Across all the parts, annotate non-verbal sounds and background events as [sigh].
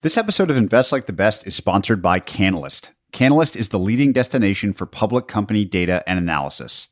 This episode of Invest Like the Best is sponsored by Canalyst. Canalyst is the leading destination for public company data and analysis.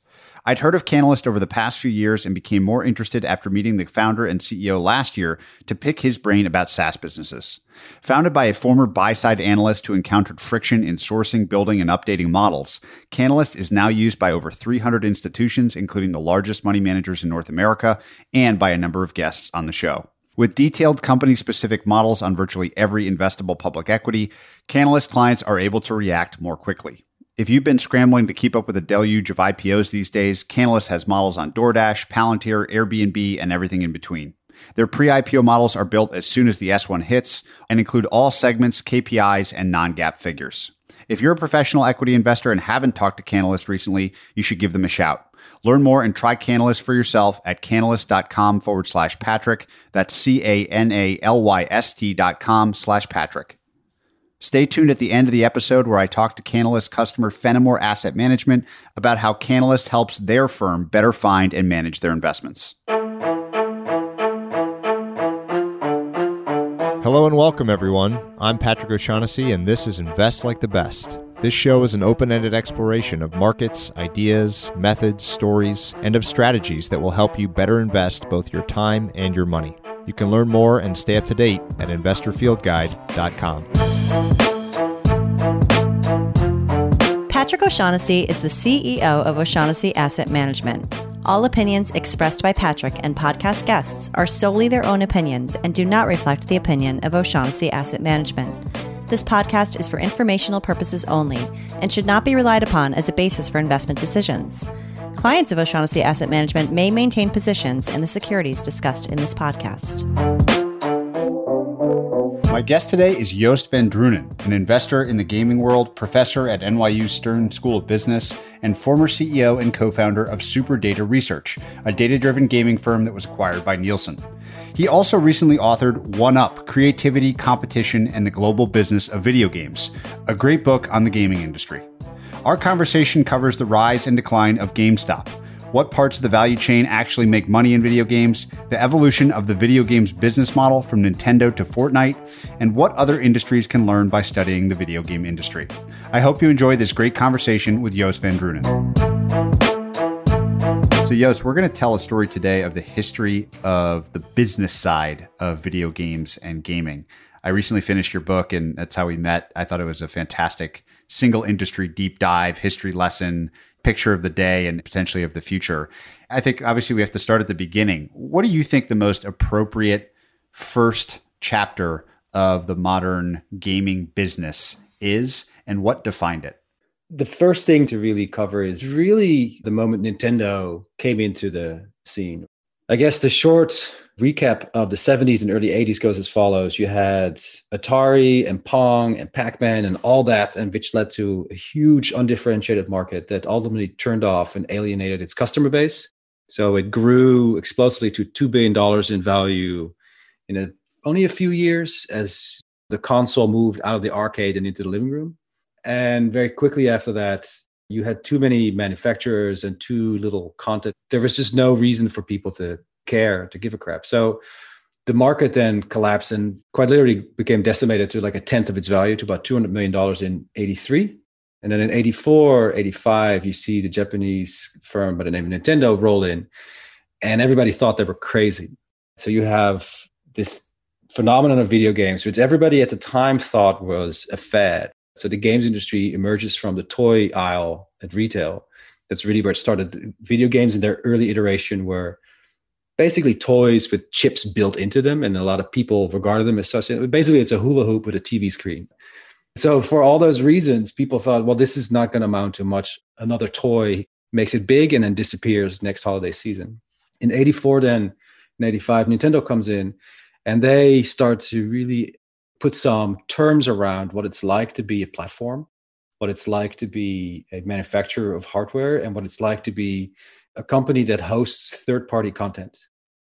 I'd heard of Canalyst over the past few years and became more interested after meeting the founder and CEO last year to pick his brain about SaaS businesses. Founded by a former buy side analyst who encountered friction in sourcing, building, and updating models, Canalyst is now used by over 300 institutions, including the largest money managers in North America, and by a number of guests on the show. With detailed company specific models on virtually every investable public equity, Canalyst clients are able to react more quickly. If you've been scrambling to keep up with a deluge of IPOs these days, Canalyst has models on DoorDash, Palantir, Airbnb, and everything in between. Their pre IPO models are built as soon as the S1 hits and include all segments, KPIs, and non GAAP figures. If you're a professional equity investor and haven't talked to Canalyst recently, you should give them a shout. Learn more and try Canalyst for yourself at canalyst.com forward slash Patrick. That's C A N A L Y S T dot com slash Patrick. Stay tuned at the end of the episode where I talk to Canalyst customer Fenimore Asset Management about how Canalyst helps their firm better find and manage their investments. Hello and welcome, everyone. I'm Patrick O'Shaughnessy, and this is Invest Like the Best. This show is an open ended exploration of markets, ideas, methods, stories, and of strategies that will help you better invest both your time and your money. You can learn more and stay up to date at investorfieldguide.com. Patrick O'Shaughnessy is the CEO of O'Shaughnessy Asset Management. All opinions expressed by Patrick and podcast guests are solely their own opinions and do not reflect the opinion of O'Shaughnessy Asset Management. This podcast is for informational purposes only and should not be relied upon as a basis for investment decisions. Clients of O'Shaughnessy Asset Management may maintain positions in the securities discussed in this podcast. My guest today is Joost van Dreunen, an investor in the gaming world, professor at NYU Stern School of Business, and former CEO and co founder of SuperData Research, a data driven gaming firm that was acquired by Nielsen. He also recently authored One Up Creativity, Competition, and the Global Business of Video Games, a great book on the gaming industry. Our conversation covers the rise and decline of GameStop, what parts of the value chain actually make money in video games, the evolution of the video games business model from Nintendo to Fortnite, and what other industries can learn by studying the video game industry. I hope you enjoy this great conversation with Joost van Dreunen. So, Joost, we're going to tell a story today of the history of the business side of video games and gaming. I recently finished your book, and that's how we met. I thought it was a fantastic single industry deep dive, history lesson, picture of the day, and potentially of the future. I think obviously we have to start at the beginning. What do you think the most appropriate first chapter of the modern gaming business is, and what defined it? The first thing to really cover is really the moment Nintendo came into the scene. I guess the short recap of the 70s and early 80s goes as follows You had Atari and Pong and Pac Man and all that, and which led to a huge undifferentiated market that ultimately turned off and alienated its customer base. So it grew explosively to $2 billion in value in a, only a few years as the console moved out of the arcade and into the living room. And very quickly after that, you had too many manufacturers and too little content. There was just no reason for people to care, to give a crap. So the market then collapsed and quite literally became decimated to like a tenth of its value to about $200 million in 83. And then in 84, 85, you see the Japanese firm by the name of Nintendo roll in, and everybody thought they were crazy. So you have this phenomenon of video games, which everybody at the time thought was a fad. So the games industry emerges from the toy aisle at retail. That's really where it started. Video games in their early iteration were basically toys with chips built into them, and a lot of people regarded them as such. Basically, it's a hula hoop with a TV screen. So for all those reasons, people thought, well, this is not going to amount to much. Another toy makes it big and then disappears next holiday season. In 84, then in 85, Nintendo comes in and they start to really put some terms around what it's like to be a platform, what it's like to be a manufacturer of hardware, and what it's like to be a company that hosts third party content.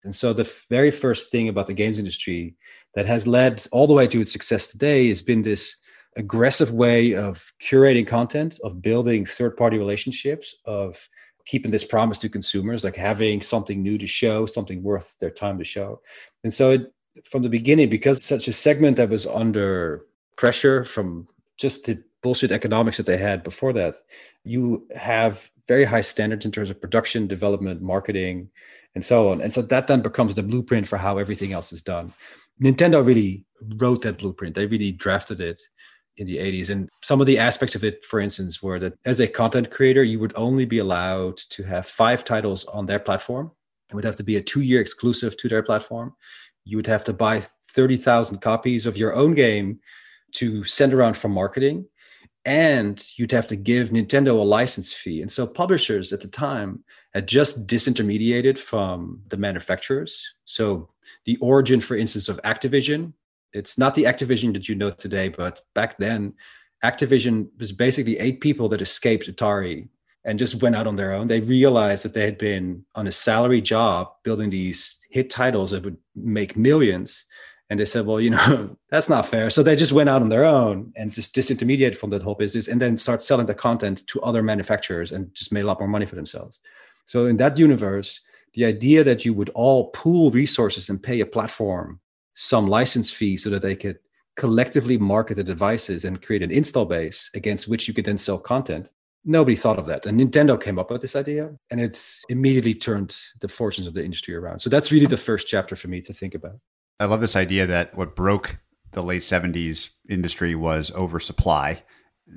And so, the very first thing about the games industry that has led all the way to its success today has been this aggressive way of curating content, of building third party relationships, of keeping this promise to consumers, like having something new to show, something worth their time to show. And so, it from the beginning, because such a segment that was under pressure from just the bullshit economics that they had before that, you have very high standards in terms of production, development, marketing, and so on. And so that then becomes the blueprint for how everything else is done. Nintendo really wrote that blueprint. They really drafted it in the 80s. And some of the aspects of it, for instance, were that as a content creator, you would only be allowed to have five titles on their platform. It would have to be a two year exclusive to their platform. You would have to buy 30,000 copies of your own game to send around for marketing. And you'd have to give Nintendo a license fee. And so publishers at the time had just disintermediated from the manufacturers. So the origin, for instance, of Activision it's not the Activision that you know today, but back then, Activision was basically eight people that escaped Atari and just went out on their own. They realized that they had been on a salary job building these hit titles that would make millions. And they said, well, you know, [laughs] that's not fair. So they just went out on their own and just disintermediated from that whole business and then start selling the content to other manufacturers and just made a lot more money for themselves. So in that universe, the idea that you would all pool resources and pay a platform some license fee so that they could collectively market the devices and create an install base against which you could then sell content. Nobody thought of that. And Nintendo came up with this idea and it's immediately turned the fortunes of the industry around. So that's really the first chapter for me to think about. I love this idea that what broke the late 70s industry was oversupply.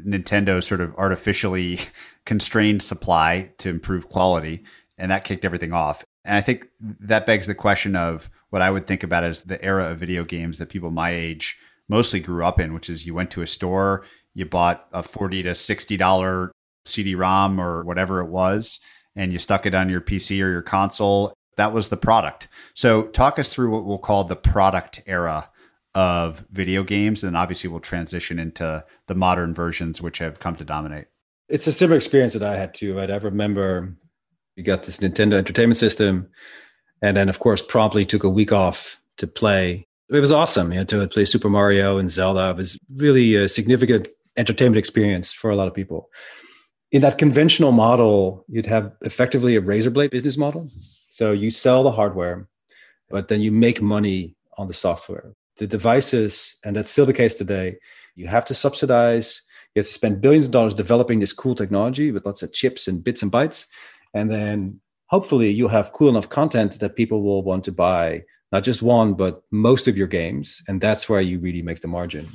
Nintendo sort of artificially [laughs] constrained supply to improve quality, and that kicked everything off. And I think that begs the question of what I would think about as the era of video games that people my age mostly grew up in, which is you went to a store, you bought a 40 to $60 CD-ROM or whatever it was, and you stuck it on your PC or your console. That was the product. So talk us through what we'll call the product era of video games. And obviously we'll transition into the modern versions, which have come to dominate. It's a similar experience that I had too. Right? I remember we got this Nintendo Entertainment System, and then of course promptly took a week off to play. It was awesome, you know, to play Super Mario and Zelda. It was really a significant entertainment experience for a lot of people. In that conventional model, you'd have effectively a razor blade business model. So you sell the hardware, but then you make money on the software. The devices, and that's still the case today, you have to subsidize, you have to spend billions of dollars developing this cool technology with lots of chips and bits and bytes and then hopefully you'll have cool enough content that people will want to buy not just one but most of your games and that's where you really make the margin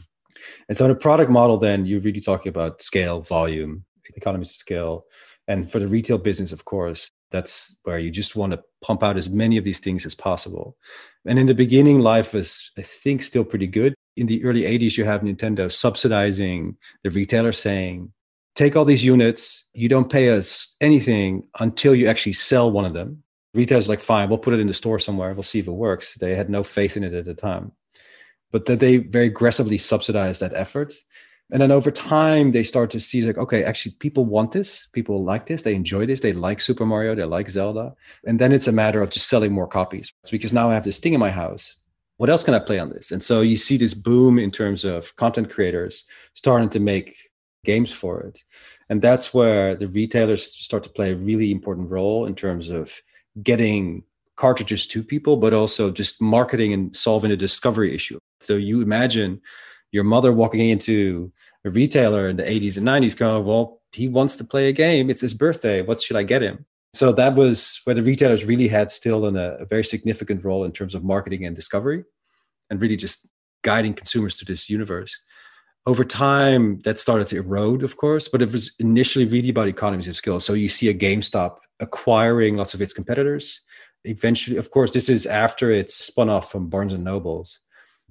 and so in a product model then you're really talking about scale volume economies of scale and for the retail business of course that's where you just want to pump out as many of these things as possible and in the beginning life was i think still pretty good in the early 80s you have nintendo subsidizing the retailer saying take all these units. You don't pay us anything until you actually sell one of them. Retailers like, fine, we'll put it in the store somewhere. We'll see if it works. They had no faith in it at the time, but that they very aggressively subsidized that effort. And then over time, they start to see like, okay, actually, people want this. People like this. They enjoy this. They like Super Mario. They like Zelda. And then it's a matter of just selling more copies. It's because now I have this thing in my house. What else can I play on this? And so you see this boom in terms of content creators starting to make games for it. And that's where the retailers start to play a really important role in terms of getting cartridges to people, but also just marketing and solving a discovery issue. So you imagine your mother walking into a retailer in the 80s and 90s going, Well, he wants to play a game. It's his birthday. What should I get him? So that was where the retailers really had still in a, a very significant role in terms of marketing and discovery and really just guiding consumers to this universe over time that started to erode of course but it was initially really about economies of scale so you see a gamestop acquiring lots of its competitors eventually of course this is after it's spun off from barnes and nobles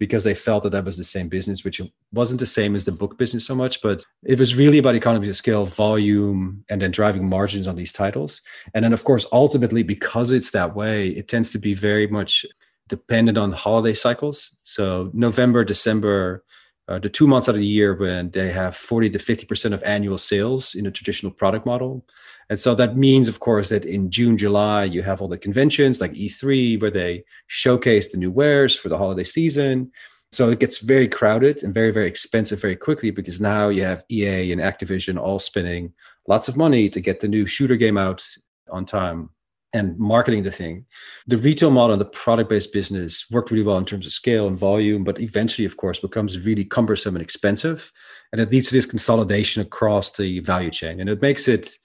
because they felt that that was the same business which wasn't the same as the book business so much but it was really about economies of scale volume and then driving margins on these titles. And then of course ultimately because it's that way it tends to be very much dependent on holiday cycles. So november december uh, the two months out of the year when they have 40 to 50% of annual sales in a traditional product model. And so that means, of course, that in June, July, you have all the conventions like E3, where they showcase the new wares for the holiday season. So it gets very crowded and very, very expensive very quickly because now you have EA and Activision all spending lots of money to get the new shooter game out on time. And marketing the thing. The retail model and the product based business worked really well in terms of scale and volume, but eventually, of course, becomes really cumbersome and expensive. And it leads to this consolidation across the value chain. And it makes it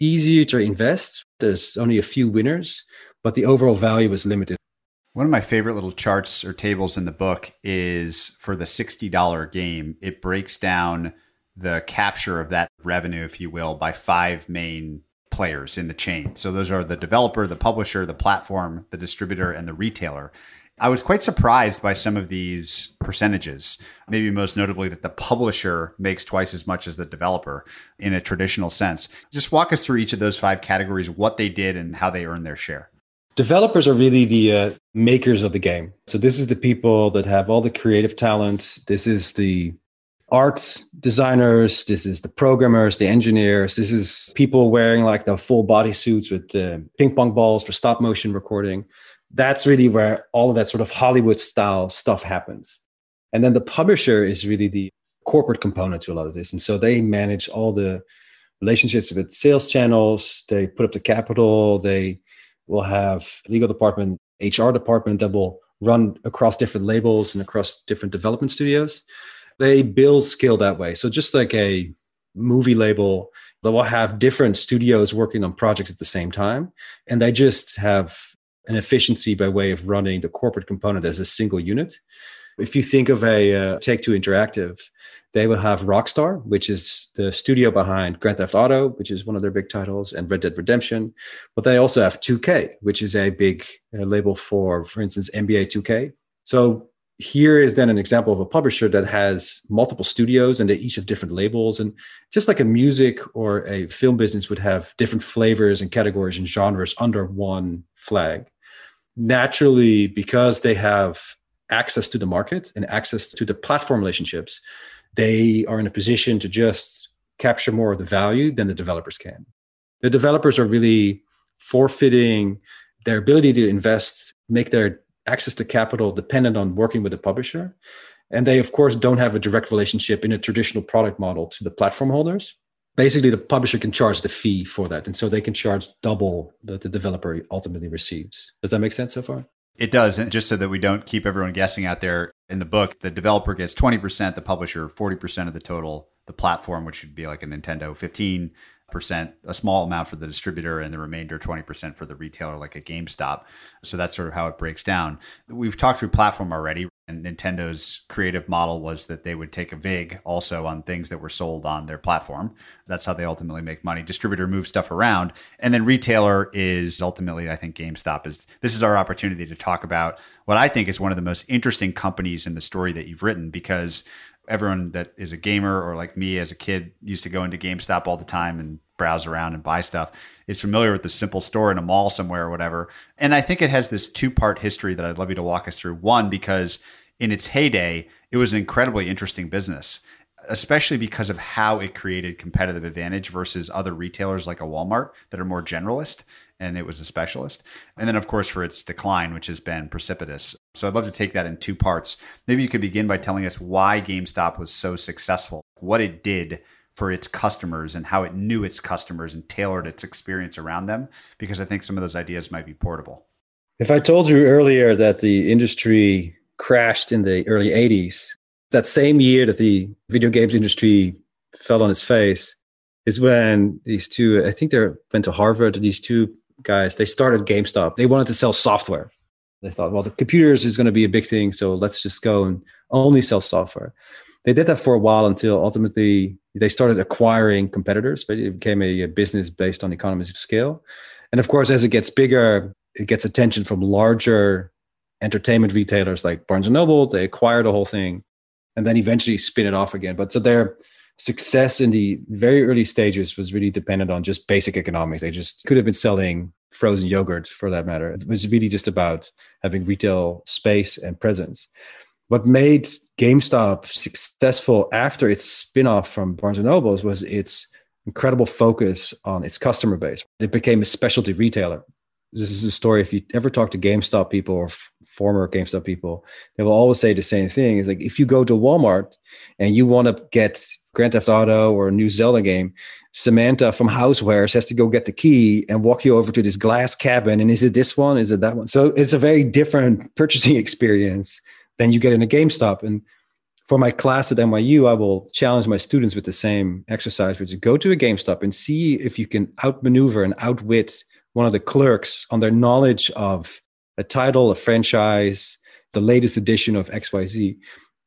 easier to invest. There's only a few winners, but the overall value is limited. One of my favorite little charts or tables in the book is for the $60 game. It breaks down the capture of that revenue, if you will, by five main players in the chain. So those are the developer, the publisher, the platform, the distributor, and the retailer. I was quite surprised by some of these percentages, maybe most notably that the publisher makes twice as much as the developer in a traditional sense. Just walk us through each of those five categories, what they did, and how they earned their share. Developers are really the uh, makers of the game. So, this is the people that have all the creative talent. This is the arts designers this is the programmers the engineers this is people wearing like the full body suits with uh, ping pong balls for stop motion recording. That's really where all of that sort of hollywood style stuff happens. And then the publisher is really the corporate component to a lot of this. And so they manage all the relationships with sales channels. They put up the capital. They will have legal department hr department that will run across different labels and across different development studios they build skill that way. So just like a movie label, they will have different studios working on projects at the same time, and they just have an efficiency by way of running the corporate component as a single unit. If you think of a uh, Take Two Interactive, they will have Rockstar, which is the studio behind Grand Theft Auto, which is one of their big titles, and Red Dead Redemption. But they also have 2K, which is a big uh, label for, for instance, NBA 2K. So here is then an example of a publisher that has multiple studios and they each have different labels. And just like a music or a film business would have different flavors and categories and genres under one flag. Naturally because they have access to the market and access to the platform relationships they are in a position to just capture more of the value than the developers can. The developers are really forfeiting their ability to invest make their access to capital dependent on working with a publisher. And they, of course, don't have a direct relationship in a traditional product model to the platform holders. Basically, the publisher can charge the fee for that. And so they can charge double that the developer ultimately receives. Does that make sense so far? It does. And just so that we don't keep everyone guessing out there, in the book, the developer gets 20%, the publisher 40% of the total, the platform, which would be like a Nintendo, 15 percent, a small amount for the distributor, and the remainder twenty percent for the retailer, like a GameStop. So that's sort of how it breaks down. We've talked through platform already. And Nintendo's creative model was that they would take a VIG also on things that were sold on their platform. That's how they ultimately make money. Distributor moves stuff around. And then retailer is ultimately, I think GameStop is this is our opportunity to talk about what I think is one of the most interesting companies in the story that you've written because everyone that is a gamer or like me as a kid used to go into GameStop all the time and browse around and buy stuff is familiar with the simple store in a mall somewhere or whatever. And I think it has this two part history that I'd love you to walk us through. One, because in its heyday, it was an incredibly interesting business, especially because of how it created competitive advantage versus other retailers like a Walmart that are more generalist and it was a specialist. And then, of course, for its decline, which has been precipitous. So I'd love to take that in two parts. Maybe you could begin by telling us why GameStop was so successful, what it did for its customers, and how it knew its customers and tailored its experience around them, because I think some of those ideas might be portable. If I told you earlier that the industry crashed in the early 80s, that same year that the video games industry fell on its face, is when these two, I think they went to Harvard, these two guys, they started GameStop. They wanted to sell software. They thought, well, the computers is going to be a big thing, so let's just go and only sell software. They did that for a while until ultimately they started acquiring competitors. But it became a, a business based on economies of scale. And of course, as it gets bigger, it gets attention from larger entertainment retailers like Barnes and Noble. They acquire the whole thing and then eventually spin it off again. But so they're success in the very early stages was really dependent on just basic economics. They just could have been selling frozen yogurt for that matter. It was really just about having retail space and presence. What made GameStop successful after its spinoff from Barnes and Nobles was its incredible focus on its customer base. It became a specialty retailer. This is a story. If you ever talk to GameStop people or f- former GameStop people, they will always say the same thing. It's like if you go to Walmart and you want to get Grand Theft Auto or a new Zelda game, Samantha from Housewares has to go get the key and walk you over to this glass cabin. And is it this one? Is it that one? So it's a very different [laughs] purchasing experience than you get in a GameStop. And for my class at NYU, I will challenge my students with the same exercise, which is go to a GameStop and see if you can outmaneuver and outwit one of the clerks on their knowledge of a title, a franchise, the latest edition of XYZ.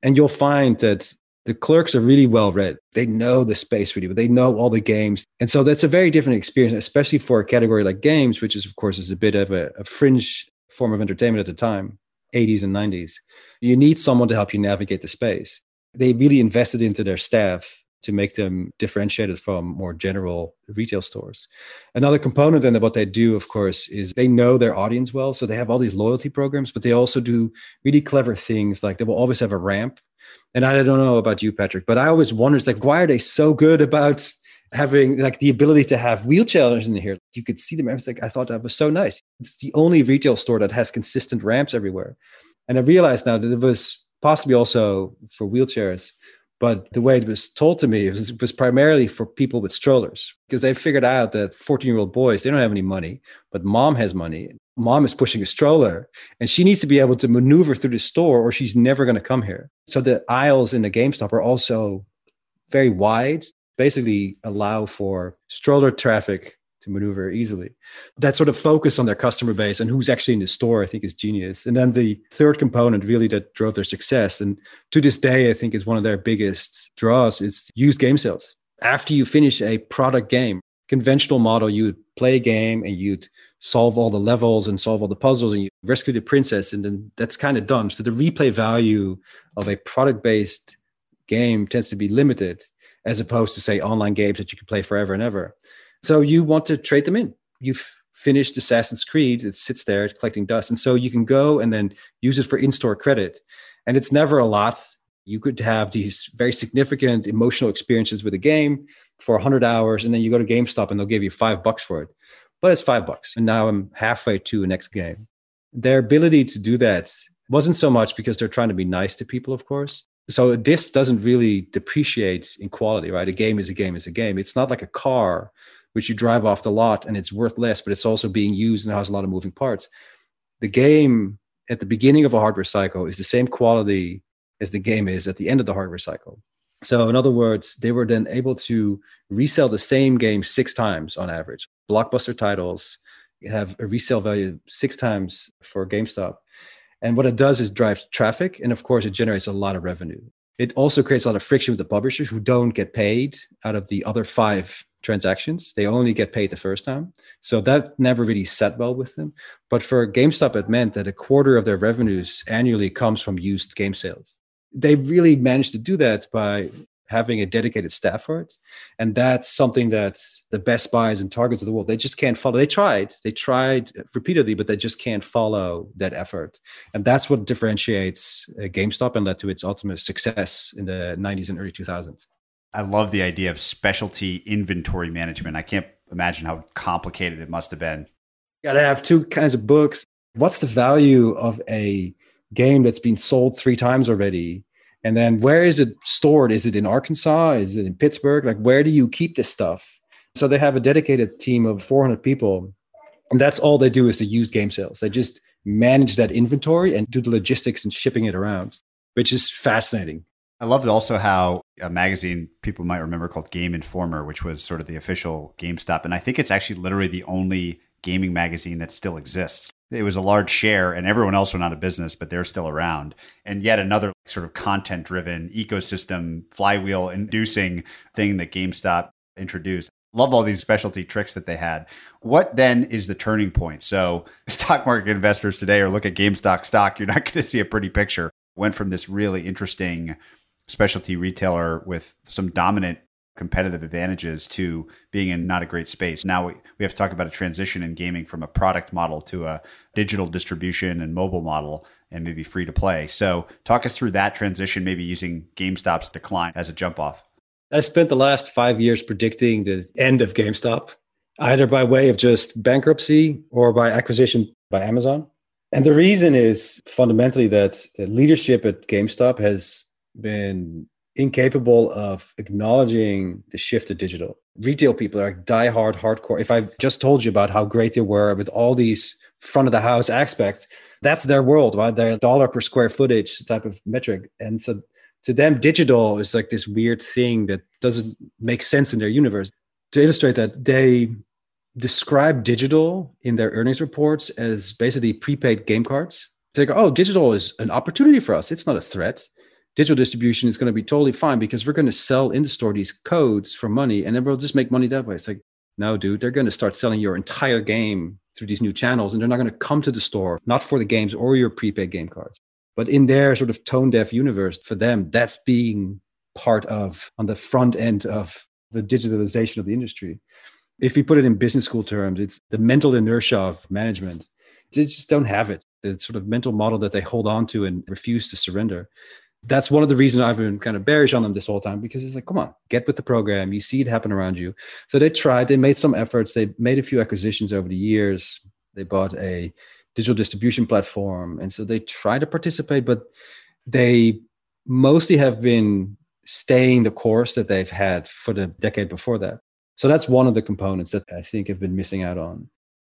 And you'll find that the clerks are really well read. They know the space really, but they know all the games. And so that's a very different experience, especially for a category like games, which is, of course, is a bit of a, a fringe form of entertainment at the time, 80s and 90s. You need someone to help you navigate the space. They really invested into their staff to make them differentiated from more general retail stores. Another component then of what they do, of course, is they know their audience well. So they have all these loyalty programs, but they also do really clever things like they will always have a ramp and I don't know about you, Patrick, but I always wonder, like, why are they so good about having like the ability to have wheelchairs in here? You could see them. I was like, I thought that was so nice. It's the only retail store that has consistent ramps everywhere. And I realized now that it was possibly also for wheelchairs, but the way it was told to me was, was primarily for people with strollers because they figured out that 14 year old boys, they don't have any money, but mom has money mom is pushing a stroller and she needs to be able to maneuver through the store or she's never going to come here. So the aisles in the GameStop are also very wide, basically allow for stroller traffic to maneuver easily. That sort of focus on their customer base and who's actually in the store, I think is genius. And then the third component really that drove their success and to this day, I think is one of their biggest draws is used game sales. After you finish a product game, conventional model, you would play a game and you'd solve all the levels and solve all the puzzles and you rescue the princess and then that's kind of done so the replay value of a product based game tends to be limited as opposed to say online games that you can play forever and ever so you want to trade them in you've finished assassin's creed it sits there collecting dust and so you can go and then use it for in-store credit and it's never a lot you could have these very significant emotional experiences with a game for 100 hours and then you go to gamestop and they'll give you five bucks for it but it's five bucks. And now I'm halfway to the next game. Their ability to do that wasn't so much because they're trying to be nice to people, of course. So this doesn't really depreciate in quality, right? A game is a game is a game. It's not like a car which you drive off the lot and it's worth less, but it's also being used and has a lot of moving parts. The game at the beginning of a hardware cycle is the same quality as the game is at the end of the hardware cycle. So, in other words, they were then able to resell the same game six times on average. Blockbuster titles have a resale value six times for GameStop. And what it does is drives traffic. And of course, it generates a lot of revenue. It also creates a lot of friction with the publishers who don't get paid out of the other five transactions. They only get paid the first time. So that never really sat well with them. But for GameStop, it meant that a quarter of their revenues annually comes from used game sales they really managed to do that by having a dedicated staff for it. And that's something that the Best Buys and Targets of the world, they just can't follow. They tried, they tried repeatedly, but they just can't follow that effort. And that's what differentiates uh, GameStop and led to its ultimate success in the 90s and early 2000s. I love the idea of specialty inventory management. I can't imagine how complicated it must have been. Got to have two kinds of books. What's the value of a game that's been sold three times already? And then where is it stored? Is it in arkansas? Is it in pittsburgh? Like where do you keep this stuff? So they have a dedicated team of 400 people and that's all they do is to use game sales. They just manage that inventory and do the logistics and shipping it around which is fascinating I loved also how a magazine people might remember called Game Informer, which was sort of the official GameStop. And I think it's actually literally the only gaming magazine that still exists it was a large share and everyone else went out of business, but they're still around. And yet another sort of content driven ecosystem flywheel inducing thing that GameStop introduced. Love all these specialty tricks that they had. What then is the turning point? So, [laughs] stock market investors today or look at GameStop stock, you're not going to see a pretty picture. Went from this really interesting specialty retailer with some dominant competitive advantages to being in not a great space. Now we, we have to talk about a transition in gaming from a product model to a digital distribution and mobile model and maybe free to play. So talk us through that transition, maybe using GameStop's decline as a jump off. I spent the last five years predicting the end of GameStop. either by way of just bankruptcy or by acquisition by Amazon. And the reason is fundamentally that leadership at GameStop has been incapable of acknowledging the shift to digital. Retail people are diehard hardcore. If I've just told you about how great they were with all these front of the house aspects, that's their world, right? Their dollar per square footage type of metric. And so to them, digital is like this weird thing that doesn't make sense in their universe. To illustrate that, they describe digital in their earnings reports as basically prepaid game cards. It's like, oh, digital is an opportunity for us. It's not a threat. Digital distribution is going to be totally fine because we're going to sell in the store these codes for money and then we'll just make money that way. It's like, no, dude, they're going to start selling your entire game through these new channels and they're not going to come to the store, not for the games or your prepaid game cards. But in their sort of tone deaf universe, for them, that's being part of on the front end of the digitalization of the industry if we put it in business school terms, it's the mental inertia of management. They just don't have it. The sort of mental model that they hold on to and refuse to surrender. That's one of the reasons I've been kind of bearish on them this whole time because it's like, come on, get with the program. You see it happen around you. So they tried, they made some efforts. They made a few acquisitions over the years. They bought a digital distribution platform. And so they try to participate, but they mostly have been staying the course that they've had for the decade before that. So that's one of the components that I think have been missing out on.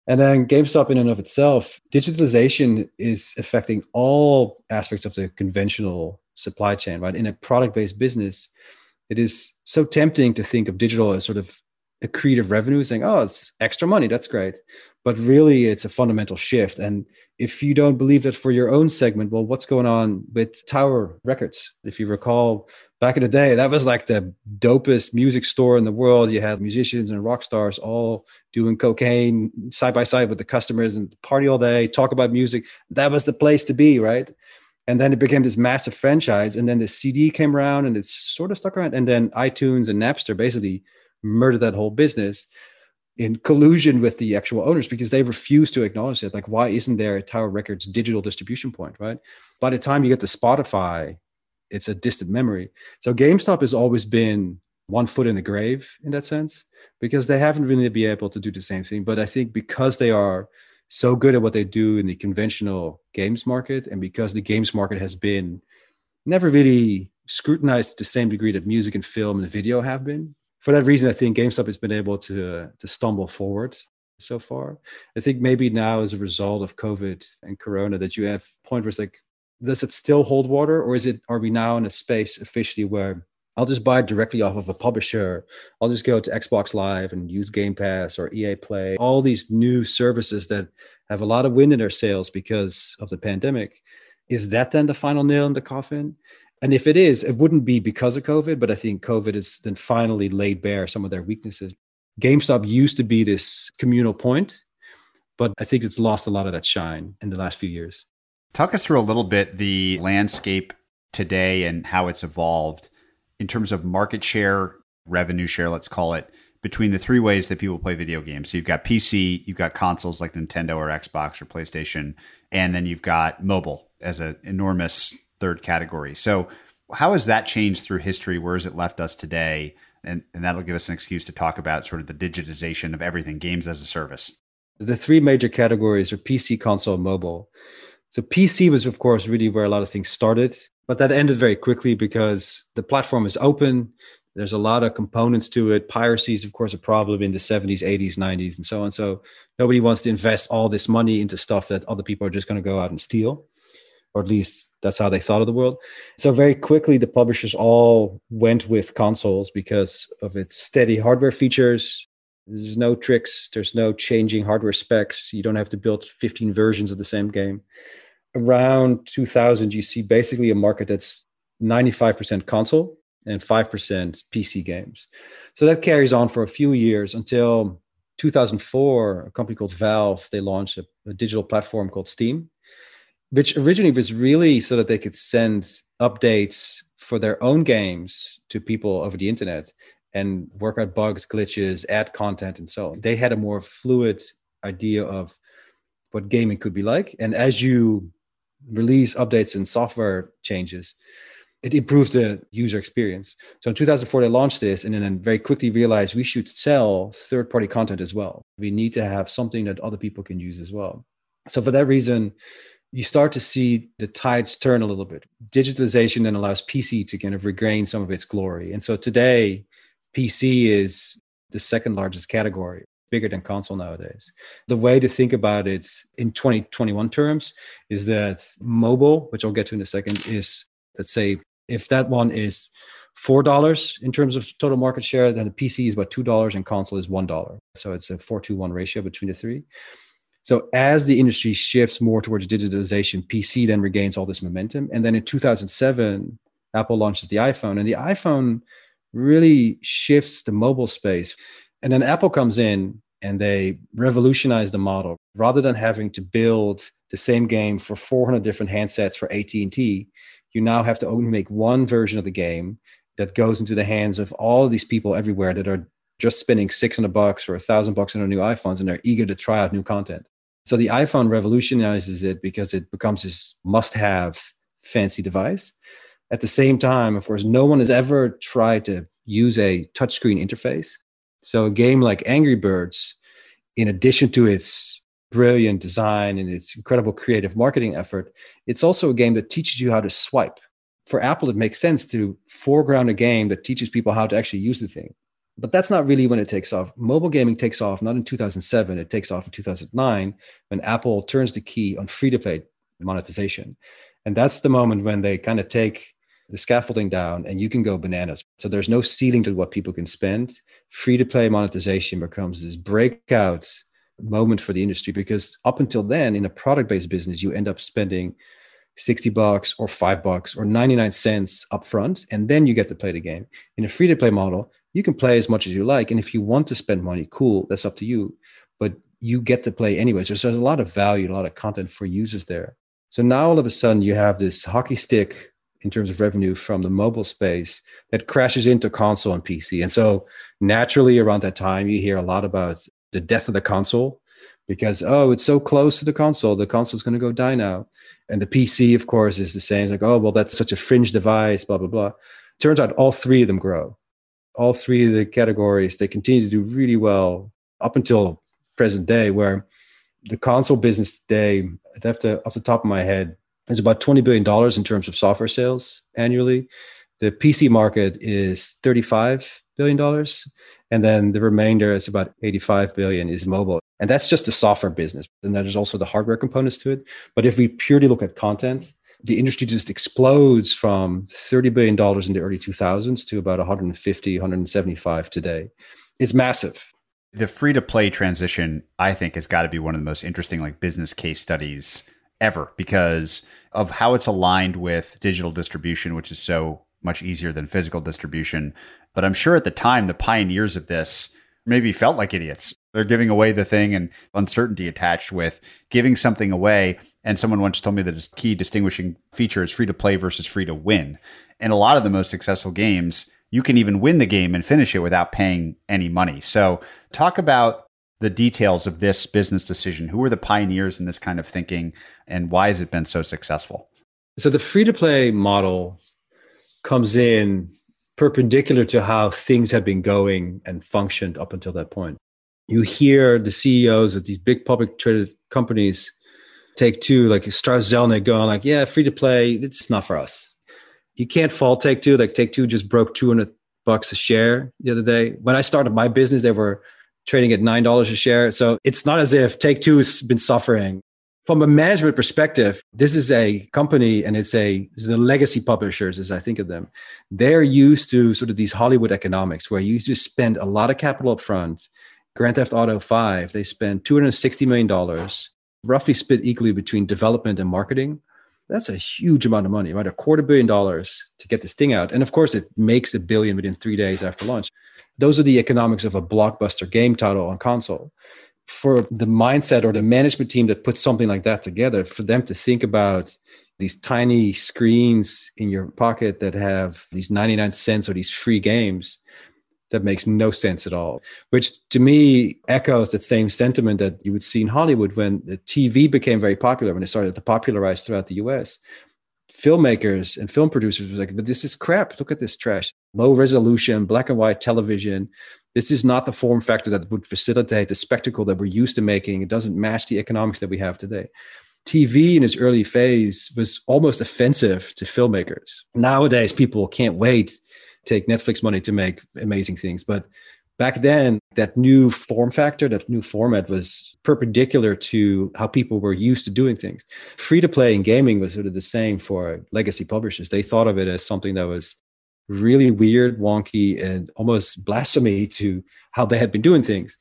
And then GameStop, in and of itself, digitalization is affecting all aspects of the conventional supply chain, right? In a product based business, it is so tempting to think of digital as sort of accretive revenue, saying, oh, it's extra money. That's great. But really, it's a fundamental shift. And if you don't believe that for your own segment, well, what's going on with Tower Records? If you recall, back in the day, that was like the dopest music store in the world. You had musicians and rock stars all doing cocaine side by side with the customers and party all day, talk about music. That was the place to be, right? And then it became this massive franchise. And then the CD came around and it's sort of stuck around. And then iTunes and Napster basically murdered that whole business in collusion with the actual owners because they refuse to acknowledge that. Like, why isn't there a Tower Records digital distribution point, right? By the time you get to Spotify it's a distant memory. So GameStop has always been one foot in the grave in that sense because they haven't really been able to do the same thing. But I think because they are so good at what they do in the conventional games market, and because the games market has been never really scrutinized to the same degree that music and film and video have been. For that reason, I think GameStop has been able to to stumble forward so far. I think maybe now as a result of COVID and Corona that you have point where it's like does it still hold water or is it are we now in a space officially where I'll just buy directly off of a publisher. I'll just go to Xbox Live and use Game Pass or EA Play, all these new services that have a lot of wind in their sails because of the pandemic. Is that then the final nail in the coffin? And if it is, it wouldn't be because of COVID, but I think COVID has then finally laid bare some of their weaknesses. GameStop used to be this communal point, but I think it's lost a lot of that shine in the last few years. Talk us through a little bit the landscape today and how it's evolved in terms of market share, revenue share, let's call it, between the three ways that people play video games. So you've got PC, you've got consoles like Nintendo or Xbox or PlayStation, and then you've got mobile as an enormous third category. So how has that changed through history? Where has it left us today? And, and that'll give us an excuse to talk about sort of the digitization of everything, games as a service. The three major categories are PC, console, mobile. So PC was, of course, really where a lot of things started, but that ended very quickly because the platform is open. There's a lot of components to it. Piracy is, of course, a problem in the 70s, 80s, 90s, and so on. So nobody wants to invest all this money into stuff that other people are just going to go out and steal, or at least that's how they thought of the world. So very quickly, the publishers all went with consoles because of its steady hardware features. There's no tricks. There's no changing hardware specs. You don't have to build 15 versions of the same game around 2000, you see basically a market that's 95% console and 5% PC games. So that carries on for a few years until 2004, a company called Valve, they launched a, a, digital platform called Steam, which originally was really so that they could send updates for their own games to people over the internet and work out bugs, glitches, add content, and so on. They had a more fluid idea of what gaming could be like. And as you release updates and software changes, it improves the user experience. So in 2004, they launched this and then very quickly realized we should sell third party content as well. We need to have something that other people can use as well. So for that reason, you start to see the tides turn a little bit. Digitalization then allows PC to kind of regain some of its glory. And so today, PC is the second largest category, bigger than console nowadays. The way to think about it in 2021 terms is that mobile, which I'll get to in a second, is let's say if that one is four dollars in terms of total market share, then the PC is about two dollars and console is one dollar. So it's a four to one ratio between the three. So as the industry shifts more towards digitalization, PC then regains all this momentum. And then in 2007, Apple launches the iPhone, and the iPhone really shifts the mobile space. And then Apple comes in and they revolutionize the model. Rather than having to build the same game for 400 different handsets for AT&T, you now have to only make one version of the game that goes into the hands of all of these people everywhere that are just spending 600 bucks or a thousand bucks on their new iPhones and they're eager to try out new content. So the iPhone revolutionizes it because it becomes this must have fancy device. At the same time, of course, no one has ever tried to use a touchscreen interface. So a game like Angry Birds, in addition to its brilliant design and its incredible creative marketing effort, it's also a game that teaches you how to swipe. For Apple, it makes sense to foreground a game that teaches people how to actually use the thing. But that's not really when it takes off. Mobile gaming takes off not in 2007, it takes off in 2009 when Apple turns the key on free to play monetization. And that's the moment when they kind of take the scaffolding down and you can go bananas. So there's no ceiling to what people can spend. Free to play monetization becomes this breakout moment for the industry because up until then in a product based business you end up spending 60 bucks or 5 bucks or 99 cents upfront and then you get to play the game. In a free to play model, you can play as much as you like and if you want to spend money, cool, that's up to you. But you get to play anyways. There's a lot of value, a lot of content for users there. So now all of a sudden you have this hockey stick in terms of revenue from the mobile space that crashes into console and PC. And so naturally around that time you hear a lot about the death of the console because oh it's so close to the console the console's going to go die now. And the pc of course is the same it's like oh well that's such a fringe device blah blah blah. Turns out all three of them grow. All three of the categories they continue to do really well up until present day where the console business today i have to off the top of my head is about 20 billion dollars in terms of software sales annually. The pc market is 35 billion dollars and then the remainder is about 85 billion is mobile. And that's just the software business and there's also the hardware components to it. But if we purely look at content the industry just explodes from 30 billion dollars in the early 2000s to about 150 175 today. It's massive. The free to play transition i think has got to be one of the most interesting like business case studies ever because of how it's aligned with digital distribution which is so much easier than physical distribution but I'm sure at the time, the pioneers of this maybe felt like idiots. They're giving away the thing and uncertainty attached with giving something away. And someone once told me that a key distinguishing feature is free to play versus free to win. And a lot of the most successful games, you can even win the game and finish it without paying any money. So, talk about the details of this business decision. Who were the pioneers in this kind of thinking and why has it been so successful? So, the free to play model comes in perpendicular to how things have been going and functioned up until that point. You hear the CEOs of these big public traded companies take two, like Strauss Zelnick going like, yeah, free to play, it's not for us. You can't fault Take Two. Like Take Two just broke 200 bucks a share the other day. When I started my business, they were trading at $9 a share. So it's not as if Take Two has been suffering from a management perspective, this is a company and it's a the legacy publishers, as I think of them. They're used to sort of these Hollywood economics where you just spend a lot of capital up front. Grand Theft Auto 5, they spend $260 million, roughly split equally between development and marketing. That's a huge amount of money, right? A quarter billion dollars to get this thing out. And of course, it makes a billion within three days after launch. Those are the economics of a blockbuster game title on console for the mindset or the management team that puts something like that together, for them to think about these tiny screens in your pocket that have these 99 cents or these free games, that makes no sense at all. Which to me echoes that same sentiment that you would see in Hollywood when the TV became very popular, when it started to popularize throughout the US. filmmakers and film producers was like, but this is crap. Look at this trash. Low resolution, black and white television. This is not the form factor that would facilitate the spectacle that we're used to making. It doesn't match the economics that we have today. TV in its early phase was almost offensive to filmmakers. Nowadays, people can't wait take Netflix money to make amazing things. But back then, that new form factor, that new format was perpendicular to how people were used to doing things. Free to play in gaming was sort of the same for legacy publishers. They thought of it as something that was really weird, wonky, and almost blasphemy to how they had been doing things.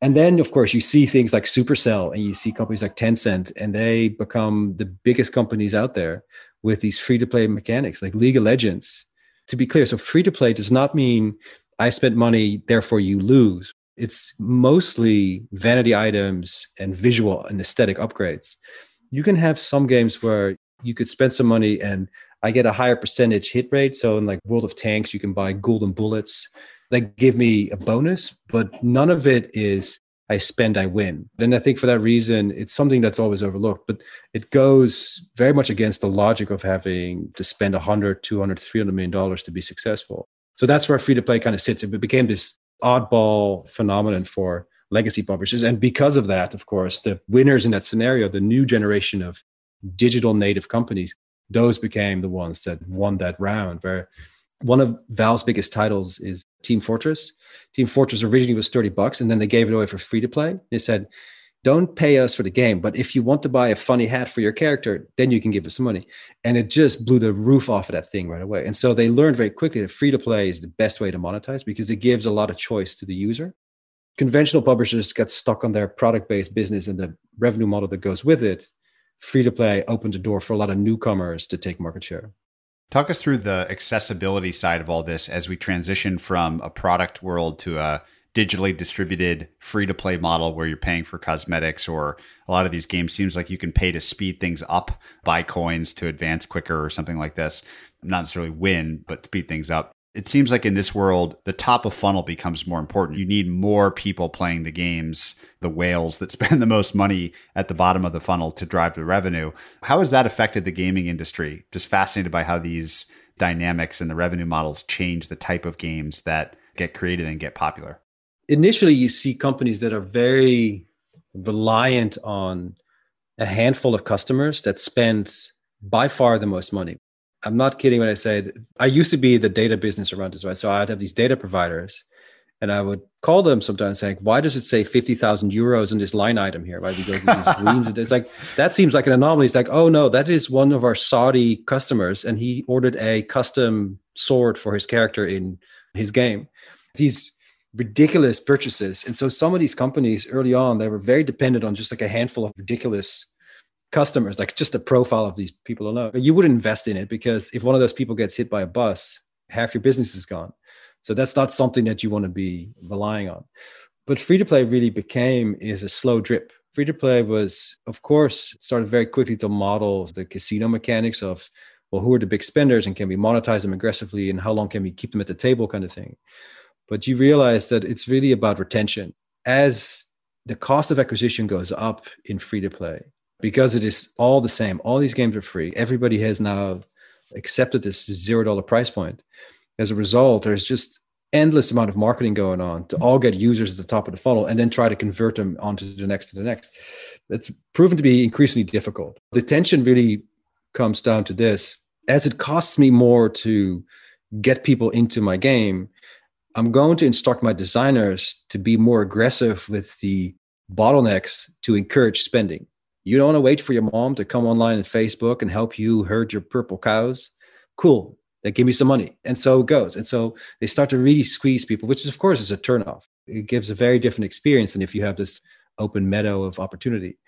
And then, of course, you see things like Supercell and you see companies like Tencent, and they become the biggest companies out there with these free to play mechanics like League of Legends. To be clear, so free to play does not mean I spent money, therefore you lose. It's mostly vanity items and visual and aesthetic upgrades. You can have some games where you could spend some money and I get a higher percentage hit rate. So in like World of Tanks, you can buy golden bullets that give me a bonus, but none of it is I spend, I win. And I think for that reason, it's something that's always overlooked, but it goes very much against the logic of having to spend 100, 200, 300 million dollars to be successful. So that's where free to play kind of sits. It became this oddball phenomenon for legacy publishers. And because of that, of course, the winners in that scenario, the new generation of digital native companies, those became the ones that won that round where one of Valve's biggest titles is Team Fortress. Team Fortress originally was 30 bucks and then they gave it away for free to play. They said, don't pay us for the game, but if you want to buy a funny hat for your character, then you can give us some money. And it just blew the roof off of that thing right away. And so they learned very quickly that free to play is the best way to monetize because it gives a lot of choice to the user. Conventional publishers get stuck on their product based business and the revenue model that goes with it. Free to play opened the door for a lot of newcomers to take market share. Talk us through the accessibility side of all this as we transition from a product world to a digitally distributed free to play model where you're paying for cosmetics or a lot of these games seems like you can pay to speed things up buy coins to advance quicker or something like this. Not necessarily win but speed things up it seems like in this world, the top of funnel becomes more important. You need more people playing the games, the whales that [laughs] spend the most money at the bottom of the funnel to drive the revenue. How has that affected the gaming industry? Just fascinated by how these dynamics and the revenue models change the type of games that get created and get popular. Initially, you see companies that are very reliant on a handful of customers that spend by far the most money. I'm not kidding when I say I used to be the data business around this, right? So I'd have these data providers and I would call them sometimes saying, why does it say 50,000 euros in this line item here? Right? We go these reams. It's like, that seems like an anomaly. It's like, oh no, that is one of our Saudi customers. And he ordered a custom sword for his character in his game. These ridiculous purchases. And so some of these companies early on, they were very dependent on just like a handful of ridiculous customers, like just the profile of these people alone. You would invest in it because if one of those people gets hit by a bus, half your business is gone. So that's not something that you want to be relying on. But free to play really became is a slow drip. Free to play was, of course, started very quickly to model the casino mechanics of, well, who are the big spenders and can we monetize them aggressively and how long can we keep them at the table kind of thing. But you realize that it's really about retention. As the cost of acquisition goes up in free to play, because it is all the same. All these games are free. Everybody has now accepted this zero dollar price point. As a result, there's just endless amount of marketing going on to all get users at the top of the funnel and then try to convert them onto the next to the next. It's proven to be increasingly difficult. The tension really comes down to this. As it costs me more to get people into my game, I'm going to instruct my designers to be more aggressive with the bottlenecks to encourage spending. You don't want to wait for your mom to come online and Facebook and help you herd your purple cows. Cool. Then give me some money. And so it goes. And so they start to really squeeze people, which is, of course is a turnoff. It gives a very different experience than if you have this open meadow of opportunity.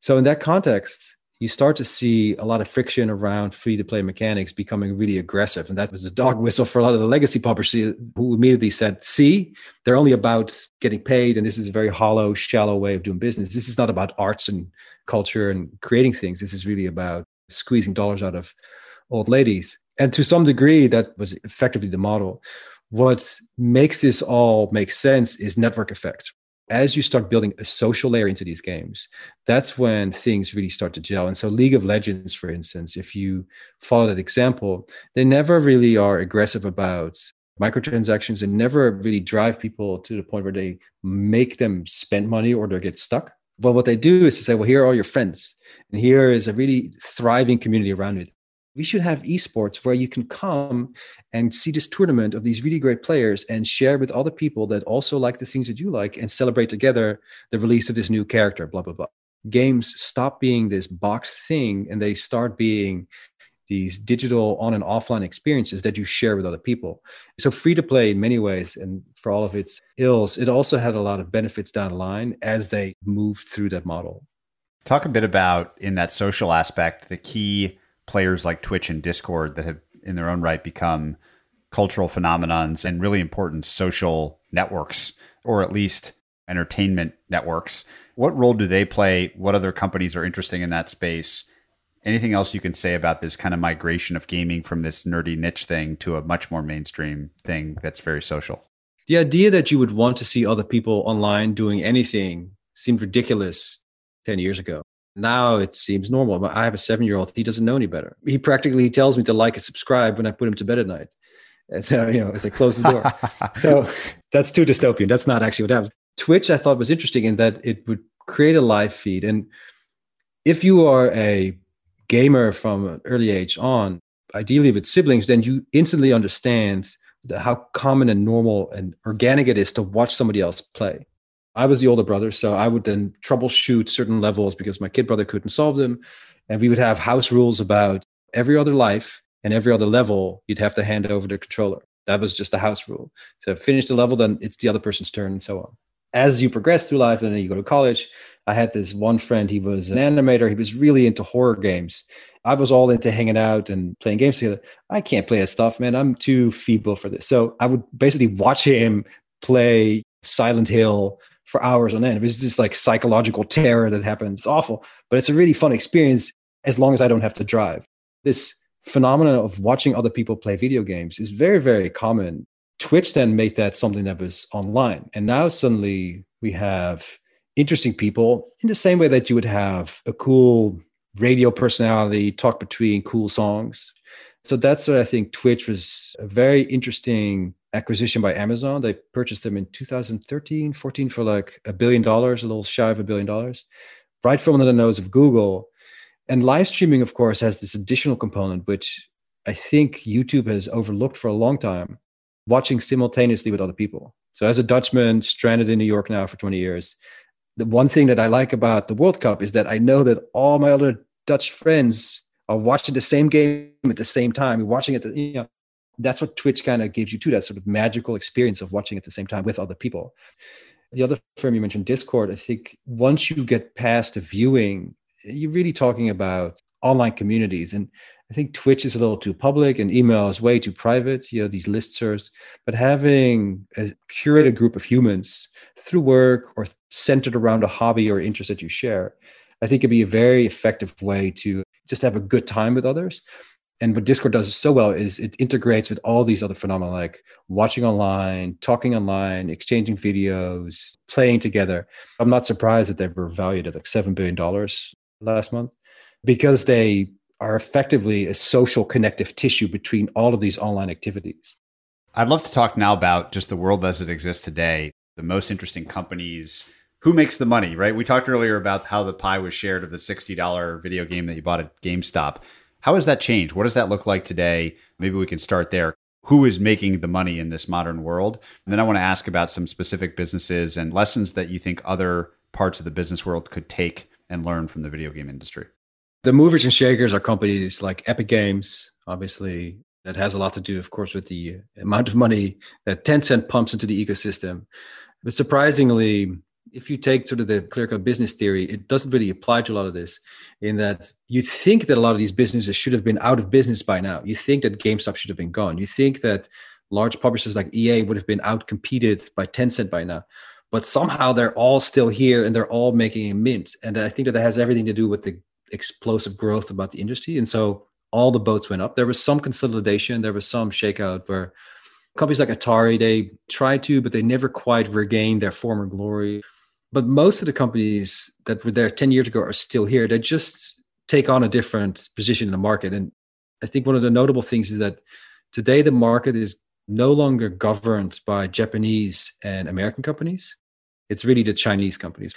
So in that context, you start to see a lot of friction around free to play mechanics becoming really aggressive. And that was a dog [laughs] whistle for a lot of the legacy publishers who immediately said, see, they're only about getting paid. And this is a very hollow, shallow way of doing business. This is not about arts and culture and creating things. This is really about squeezing dollars out of old ladies. And to some degree, that was effectively the model. What makes this all make sense is network effects. As you start building a social layer into these games, that's when things really start to gel. And so, League of Legends, for instance, if you follow that example, they never really are aggressive about microtransactions and never really drive people to the point where they make them spend money or they get stuck. But what they do is to say, well, here are all your friends, and here is a really thriving community around it we should have esports where you can come and see this tournament of these really great players and share with other people that also like the things that you like and celebrate together the release of this new character, blah, blah, blah. Games stop being this box thing and they start being these digital on and offline experiences that you share with other people. So free to play in many ways, and for all of its ills, it also had a lot of benefits down the line as they moved through that model. Talk a bit about in that social aspect, the key players like Twitch and Discord that have, in their own right, become cultural phenomenons and really important social networks, or at least entertainment networks. What role do they play? What other companies are interesting in that space? Anything else you can say about this kind of migration of gaming from this nerdy niche thing to a much more mainstream thing that's very social? The idea that you would want to see other people online doing anything seemed ridiculous 10 years ago. Now it seems normal. But I have a seven year old. He doesn't know any better. He practically tells me to like and subscribe when I put him to bed at night. And so, you know, as I close the door. [laughs] so that's too dystopian. That's not actually what happens. Twitch, I thought was interesting in that it would create a live feed. And if you are a gamer from an early age on, ideally with siblings, then you instantly understand how common and normal and organic it is to watch somebody else play. I was the older brother, so I would then troubleshoot certain levels because my kid brother couldn't solve them. And we would have house rules about every other life and every other level, you'd have to hand over the controller. That was just a house rule. So finish the level, then it's the other person's turn, and so on. As you progress through life and then you go to college, I had this one friend, he was an animator, he was really into horror games. I was all into hanging out and playing games together. I can't play that stuff, man. I'm too feeble for this. So I would basically watch him play Silent Hill for hours on end. It's just like psychological terror that happens. It's awful, but it's a really fun experience as long as I don't have to drive. This phenomenon of watching other people play video games is very, very common. Twitch then made that something that was online. And now suddenly we have interesting people in the same way that you would have a cool radio personality talk between cool songs. So that's what I think Twitch was a very interesting acquisition by Amazon. They purchased them in 2013, 14 for like a billion dollars, a little shy of a billion dollars, right from under the nose of Google. And live streaming, of course, has this additional component, which I think YouTube has overlooked for a long time watching simultaneously with other people. So, as a Dutchman stranded in New York now for 20 years, the one thing that I like about the World Cup is that I know that all my other Dutch friends are watching the same game at the same time, watching it, you know, that's what Twitch kind of gives you too, that sort of magical experience of watching at the same time with other people. The other firm you mentioned, Discord, I think once you get past the viewing, you're really talking about online communities. And I think Twitch is a little too public and email is way too private, you know, these listservs. But having a curated group of humans through work or centered around a hobby or interest that you share, I think it'd be a very effective way to just have a good time with others and what discord does so well is it integrates with all these other phenomena like watching online talking online exchanging videos playing together. I'm not surprised that they were valued at like $7 billion last month because they are effectively a social connective tissue between all of these online activities. I'd love to talk now about just the world as it exists today the most interesting companies who makes the money right? We talked earlier about how the pie was shared of the $60 video game that you bought at gamestop how has that changed? What does that look like today? Maybe we can start there. Who is making the money in this modern world? And then I want to ask about some specific businesses and lessons that you think other parts of the business world could take and learn from the video game industry. The movers and shakers are companies like Epic Games, obviously. That has a lot to do, of course, with the amount of money that Tencent pumps into the ecosystem. But surprisingly, if you take sort of the clear cut business theory, it doesn't really apply to a lot of this. In that you think that a lot of these businesses should have been out of business by now. You think that GameStop should have been gone. You think that large publishers like EA would have been out competed by Tencent by now. But somehow they're all still here and they're all making a mint. And I think that that has everything to do with the explosive growth about the industry. And so all the boats went up. There was some consolidation, there was some shakeout where companies like Atari, they tried to, but they never quite regained their former glory But most of the companies that were there 10 years ago are still here. They just take on a different position in the market. And I think one of the notable things is that today the market is no longer governed by Japanese and American companies. It's really the Chinese companies.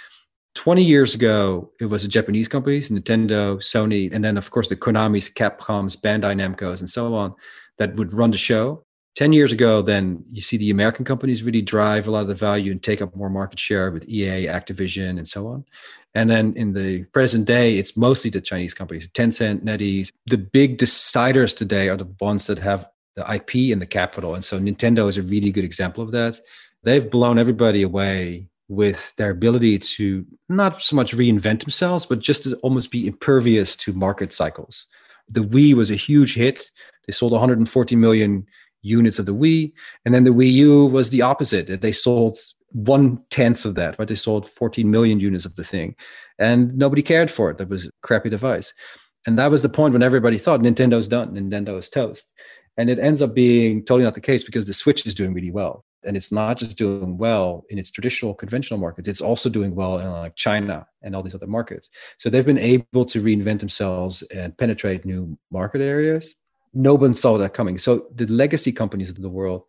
20 years ago, it was the Japanese companies, Nintendo, Sony, and then, of course, the Konamis, Capcoms, Bandai Namcos, and so on that would run the show. 10 years ago, then you see the American companies really drive a lot of the value and take up more market share with EA, Activision, and so on. And then in the present day, it's mostly the Chinese companies, Tencent, NetEase. The big deciders today are the ones that have the IP and the capital. And so Nintendo is a really good example of that. They've blown everybody away with their ability to not so much reinvent themselves, but just to almost be impervious to market cycles. The Wii was a huge hit. They sold 140 million units of the Wii, and then the Wii U was the opposite. They sold one tenth of that, right? They sold 14 million units of the thing, and nobody cared for it. That was a crappy device, and that was the point when everybody thought Nintendo's done, Nintendo is toast, and it ends up being totally not the case because the Switch is doing really well, and it's not just doing well in its traditional conventional markets; it's also doing well in like China and all these other markets. So they've been able to reinvent themselves and penetrate new market areas no one saw that coming. So the legacy companies of the world,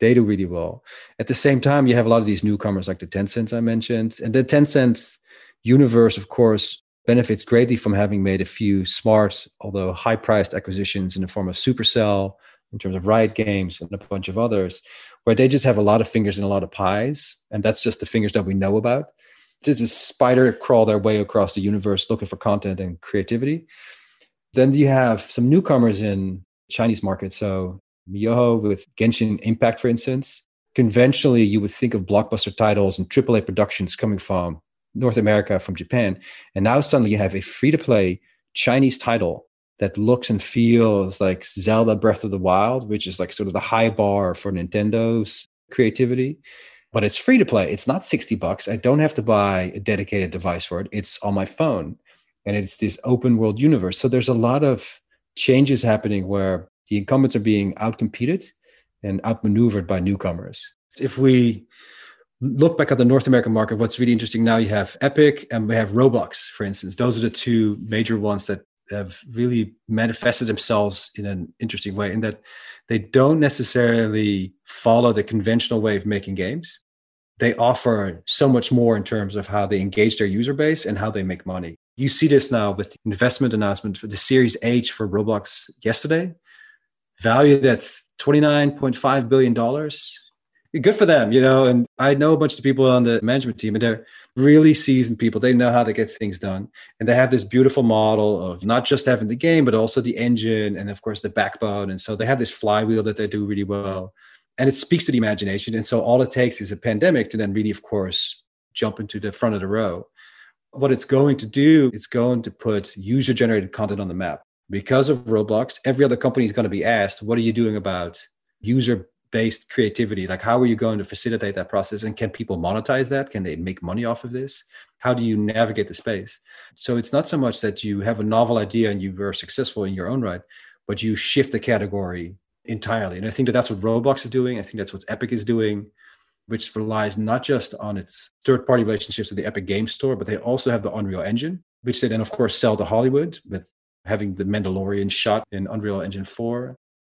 they do really well. At the same time, you have a lot of these newcomers like the Tencents I mentioned. And the Tencent universe, of course, benefits greatly from having made a few smart, although high priced acquisitions in the form of Supercell, in terms of Riot Games, and a bunch of others, where they just have a lot of fingers in a lot of pies. And that's just the fingers that we know about. Just a spider crawl their way across the universe looking for content and creativity. Then you have some newcomers in Chinese market. So miHoYo with Genshin Impact, for instance, conventionally you would think of blockbuster titles and AAA productions coming from North America, from Japan. And now suddenly you have a free to play Chinese title that looks and feels like Zelda Breath of the Wild, which is like sort of the high bar for Nintendo's creativity. But it's free to play. It's not 60 bucks. I don't have to buy a dedicated device for it. It's on my phone. And it's this open world universe. So there's a lot of changes happening where the incumbents are being outcompeted and outmaneuvered by newcomers. If we look back at the North American market, what's really interesting now, you have Epic and we have Roblox, for instance. Those are the two major ones that have really manifested themselves in an interesting way in that they don't necessarily follow the conventional way of making games. They offer so much more in terms of how they engage their user base and how they make money. You see this now with the investment announcement for the Series H for Roblox yesterday, valued at $29.5 billion. Good for them, you know. And I know a bunch of people on the management team, and they're really seasoned people. They know how to get things done. And they have this beautiful model of not just having the game, but also the engine and, of course, the backbone. And so they have this flywheel that they do really well. And it speaks to the imagination. And so all it takes is a pandemic to then really, of course, jump into the front of the row what it's going to do, it's going to put user generated content on the map. Because of Roblox, every other company is going to be asked, what are you doing about user based creativity? Like, how are you going to facilitate that process? And can people monetize that? Can they make money off of this? How do you navigate the space? So it's not so much that you have a novel idea and you were successful in your own right, but you shift the category entirely. And I think that that's what Roblox is doing. I think that's what Epic is doing which relies not just on its third party relationships with the Epic Game Store, but they also have the Unreal Engine, which they then, of course, sell to Hollywood with having the Mandalorian shot in Unreal Engine 4.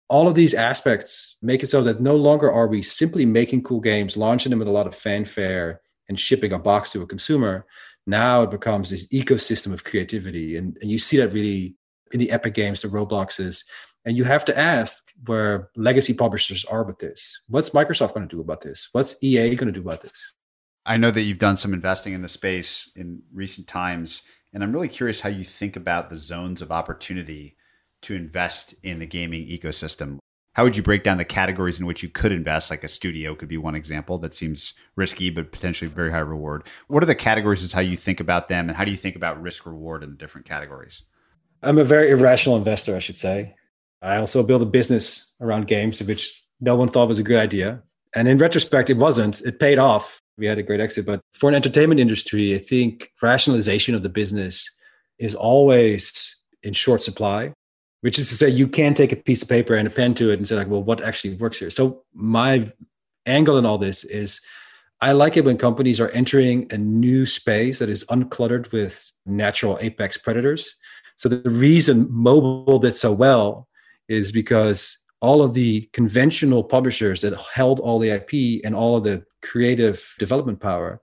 All of these aspects make it so that no longer are we simply making cool games, launching them with a lot of fanfare, and shipping a box to a consumer. Now it becomes this ecosystem of creativity. And, and you see that really in the Epic games, the Robloxes, and you have to ask where legacy publishers are with this. What's Microsoft going to do about this? What's EA going to do about this? I know that you've done some investing in the space in recent times, and I'm really curious how you think about the zones of opportunity to invest in the gaming ecosystem. How would you break down the categories in which you could invest? Like a studio could be one example that seems risky, but potentially very high reward. What are the categories? Is how you think about them, and how do you think about risk reward in the different categories? I'm a very irrational investor, I should say. I also built a business around games, which no one thought was a good idea. And in retrospect, it wasn't. It paid off. We had a great exit. But for an entertainment industry, I think rationalization of the business is always in short supply, which is to say, you can take a piece of paper and a pen to it and say, like, well, what actually works here? So my angle in all this is I like it when companies are entering a new space that is uncluttered with natural apex predators. So the reason mobile did so well is because all of the conventional publishers that held all the IP and all of the creative development power,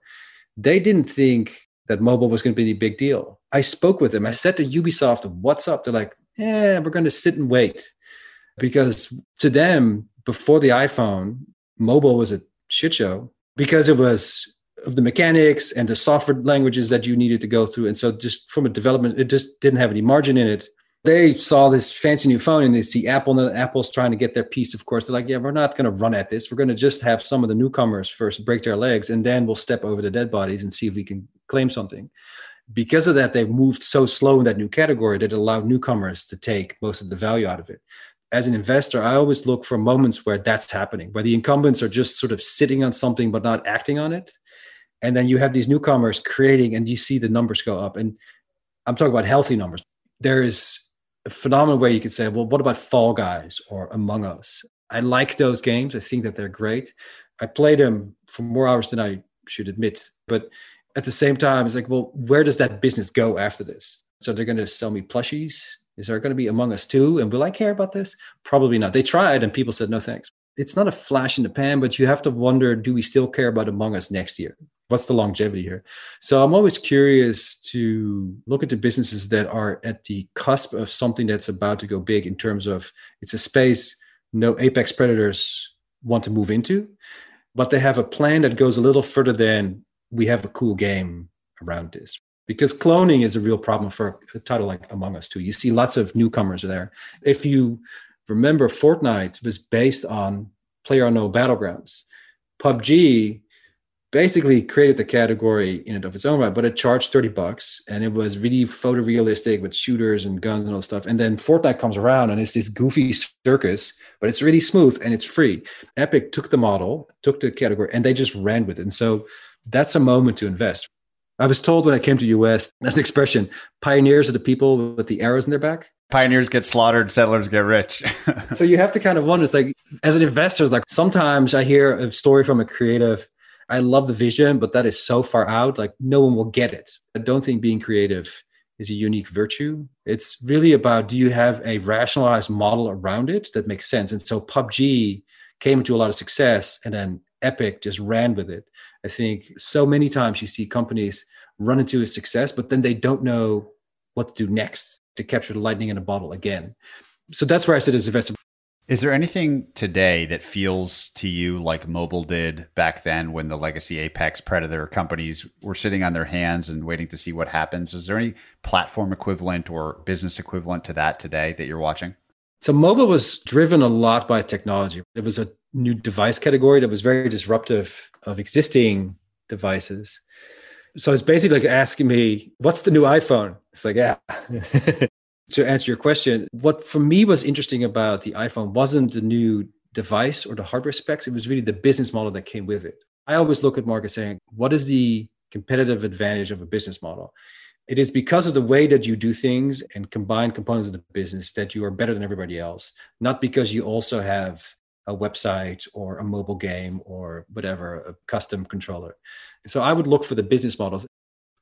they didn't think that mobile was going to be a big deal. I spoke with them. I said to Ubisoft, "What's up?" They're like, "Yeah, we're going to sit and wait," because to them, before the iPhone, mobile was a shit show because it was of the mechanics and the software languages that you needed to go through. And so, just from a development, it just didn't have any margin in it. They saw this fancy new phone and they see Apple, and Apple's trying to get their piece, of course. They're like, yeah, we're not going to run at this. We're going to just have some of the newcomers first break their legs, and then we'll step over the dead bodies and see if we can claim something. Because of that, they moved so slow in that new category that it allowed newcomers to take most of the value out of it as an investor, I always look for moments where that's happening, where the incumbents are just sort of sitting on something but not acting on it. And then you have these newcomers creating, and you see the numbers go up. And I'm talking about healthy numbers. There is a phenomenal way you could say, well, what about Fall Guys or Among Us? I like those games. I think that they're great. I played them for more hours than I should admit. But at the same time, it's like, well, where does that business go after this? So they're going to sell me plushies is there going to be Among Us too? And will I care about this? Probably not. They tried and people said, no thanks. It's not a flash in the pan, but you have to wonder do we still care about Among Us next year? What's the longevity here? So I'm always curious to look at the businesses that are at the cusp of something that's about to go big in terms of it's a space no apex predators want to move into, but they have a plan that goes a little further than we have a cool game around this because cloning is a real problem for a title like Among Us too. You see lots of newcomers there. If you remember, Fortnite was based on Player Unknown Battlegrounds. PUBG basically created the category in and of its own right, but it charged 30 bucks and it was really photorealistic with shooters and guns and all stuff. And then Fortnite comes around and it's this goofy circus, but it's really smooth and it's free. Epic took the model, took the category, and they just ran with it. And so that's a moment to invest. I was told when I came to US, that's an expression, pioneers are the people with the arrows in their back. Pioneers get slaughtered, settlers get rich. [laughs] so you have to kind of wonder, it's like, as an investor, it's like sometimes I hear a story from a creative, I love the vision, but that is so far out, like no one will get it. I don't think being creative is a unique virtue. It's really about do you have a rationalized model around it that makes sense? And so PUBG came into a lot of success and then Epic just ran with it. I think so many times you see companies run into a success, but then they don't know what to do next to capture the lightning in a bottle again. So that's where I sit as a investor. Is there anything today that feels to you like mobile did back then when the legacy Apex Predator companies were sitting on their hands and waiting to see what happens? Is there any platform equivalent or business equivalent to that today that you're watching? So mobile was driven a lot by technology. It was a new device category that was very disruptive of existing devices. So it's basically like asking me, what's the new iPhone? It's like, yeah. [laughs] to answer your question, what for me was interesting about the iPhone wasn't the new device or the hardware specs, it was really the business model that came with it. I always look at market saying, what is the competitive advantage of a business model? It is because of the way that you do things and combine components of the business that you are better than everybody else, not because you also have a website or a mobile game or whatever, a custom controller. So I would look for the business models.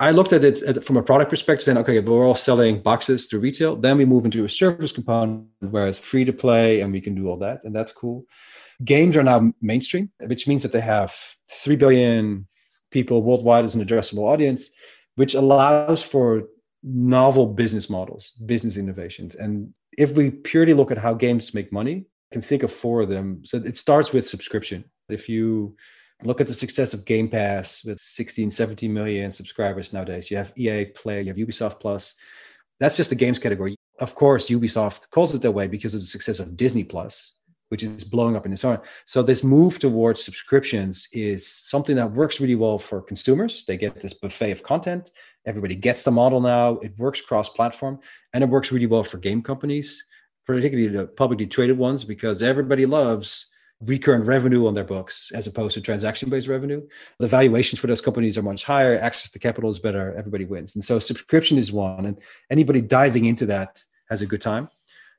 I looked at it from a product perspective, saying, okay, we're all selling boxes to retail. Then we move into a service component where it's free to play and we can do all that. And that's cool. Games are now mainstream, which means that they have 3 billion people worldwide as an addressable audience which allows for novel business models, business innovations. And if we purely look at how games make money, I can think of four of them. So it starts with subscription. If you look at the success of Game Pass with 16, 17 million subscribers nowadays, you have EA Play, you have Ubisoft Plus. That's just the games category. Of course, Ubisoft calls it that way because of the success of Disney Plus, which is blowing up in its own. So this move towards subscriptions is something that works really well for consumers. They get this buffet of content. Everybody gets the model now. It works cross-platform, and it works really well for game companies, particularly the publicly traded ones, because everybody loves recurrent revenue on their books as opposed to transaction-based revenue. The valuations for those companies are much higher. Access to capital is better. Everybody wins, and so subscription is one. And anybody diving into that has a good time.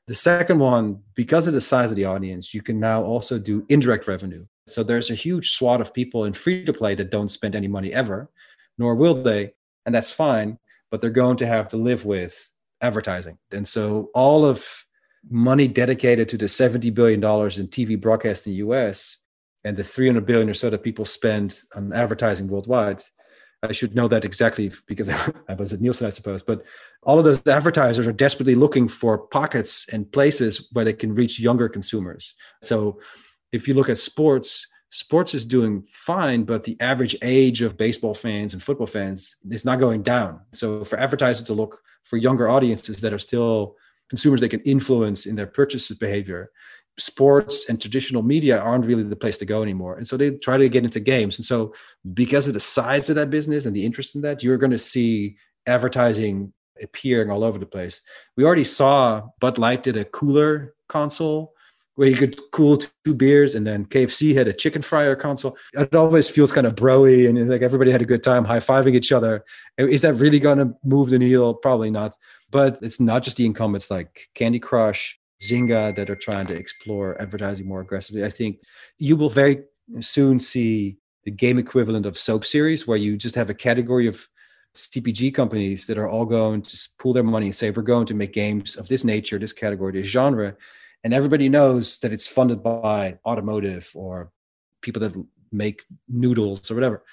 The second one, because of the size of the audience, you can now also do indirect revenue. So there's a huge swath of people in free to play that don't spend any money ever, nor will they. And that's fine, but they're going to have to live with advertising. And so all of money dedicated to the $70 billion in TV broadcast in the US and the 300 billion or so that people spend on advertising worldwide. I should know that exactly because [laughs] I was at Nielsen, I suppose. But all of those advertisers are desperately looking for pockets and places where they can reach younger consumers. So if you look at sports, sports is doing fine, but the average age of baseball fans and football fans is not going down. So for advertisers to look for younger audiences that are still consumers they can influence in their purchase behavior sports and traditional media aren't really the place to go anymore. And so they try to get into games. And so because of the size of that business and the interest in that you're going to see advertising appearing all over the place. We already saw bud light did a cooler console where you could cool two beers and then kfc had a chicken fryer console it always feels kind of broy and like everybody had a good time high-fiving each other is that really going to move the needle probably not but it's not just the incumbents like Candy Crush, Zynga that are trying to explore advertising more aggressively. I think you will very soon see the game equivalent of soap series where you just have a category of CPG companies that are all going to pool their money and say, we're going to make games of this nature, this category, this genre. And everybody knows that it's funded by automotive or people that make noodles or whatever.